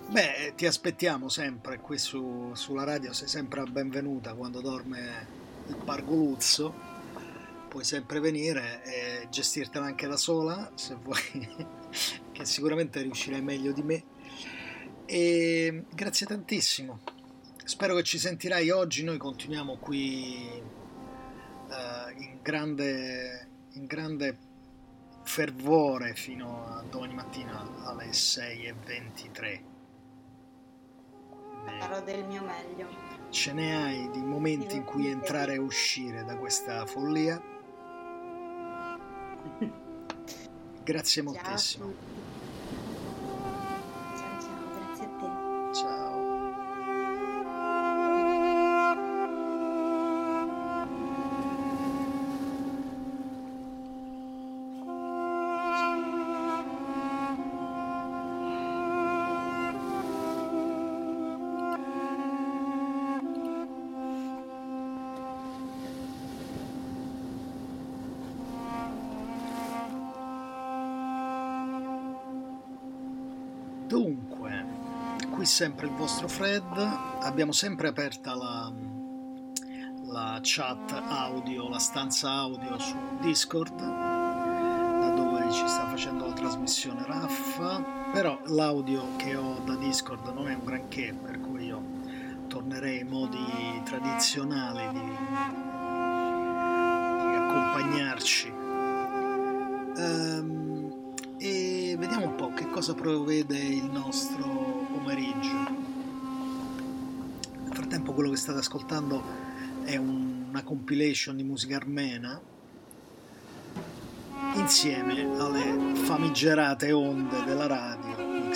Beh, ti aspettiamo sempre qui su- sulla radio, sei sempre benvenuta quando dorme il pargoluzzo, puoi sempre venire e gestirtela anche da sola se vuoi, che sicuramente riuscirai meglio di me. E grazie tantissimo, spero che ci sentirai oggi, noi continuiamo qui eh, in grande, in grande fervore fino a domani mattina alle 6.23. Farò del mio meglio. Ce ne hai di momenti in cui entrare e uscire da questa follia? Grazie moltissimo. Sempre il vostro Fred, abbiamo sempre aperta la, la chat audio, la stanza audio su Discord, da dove ci sta facendo la trasmissione Raffa, però l'audio che ho da Discord non è un granché, per cui io tornerei ai modi tradizionali di, di accompagnarci. Ehm, cosa prevede il nostro pomeriggio. Nel frattempo quello che state ascoltando è un- una compilation di musica armena insieme alle famigerate onde della radio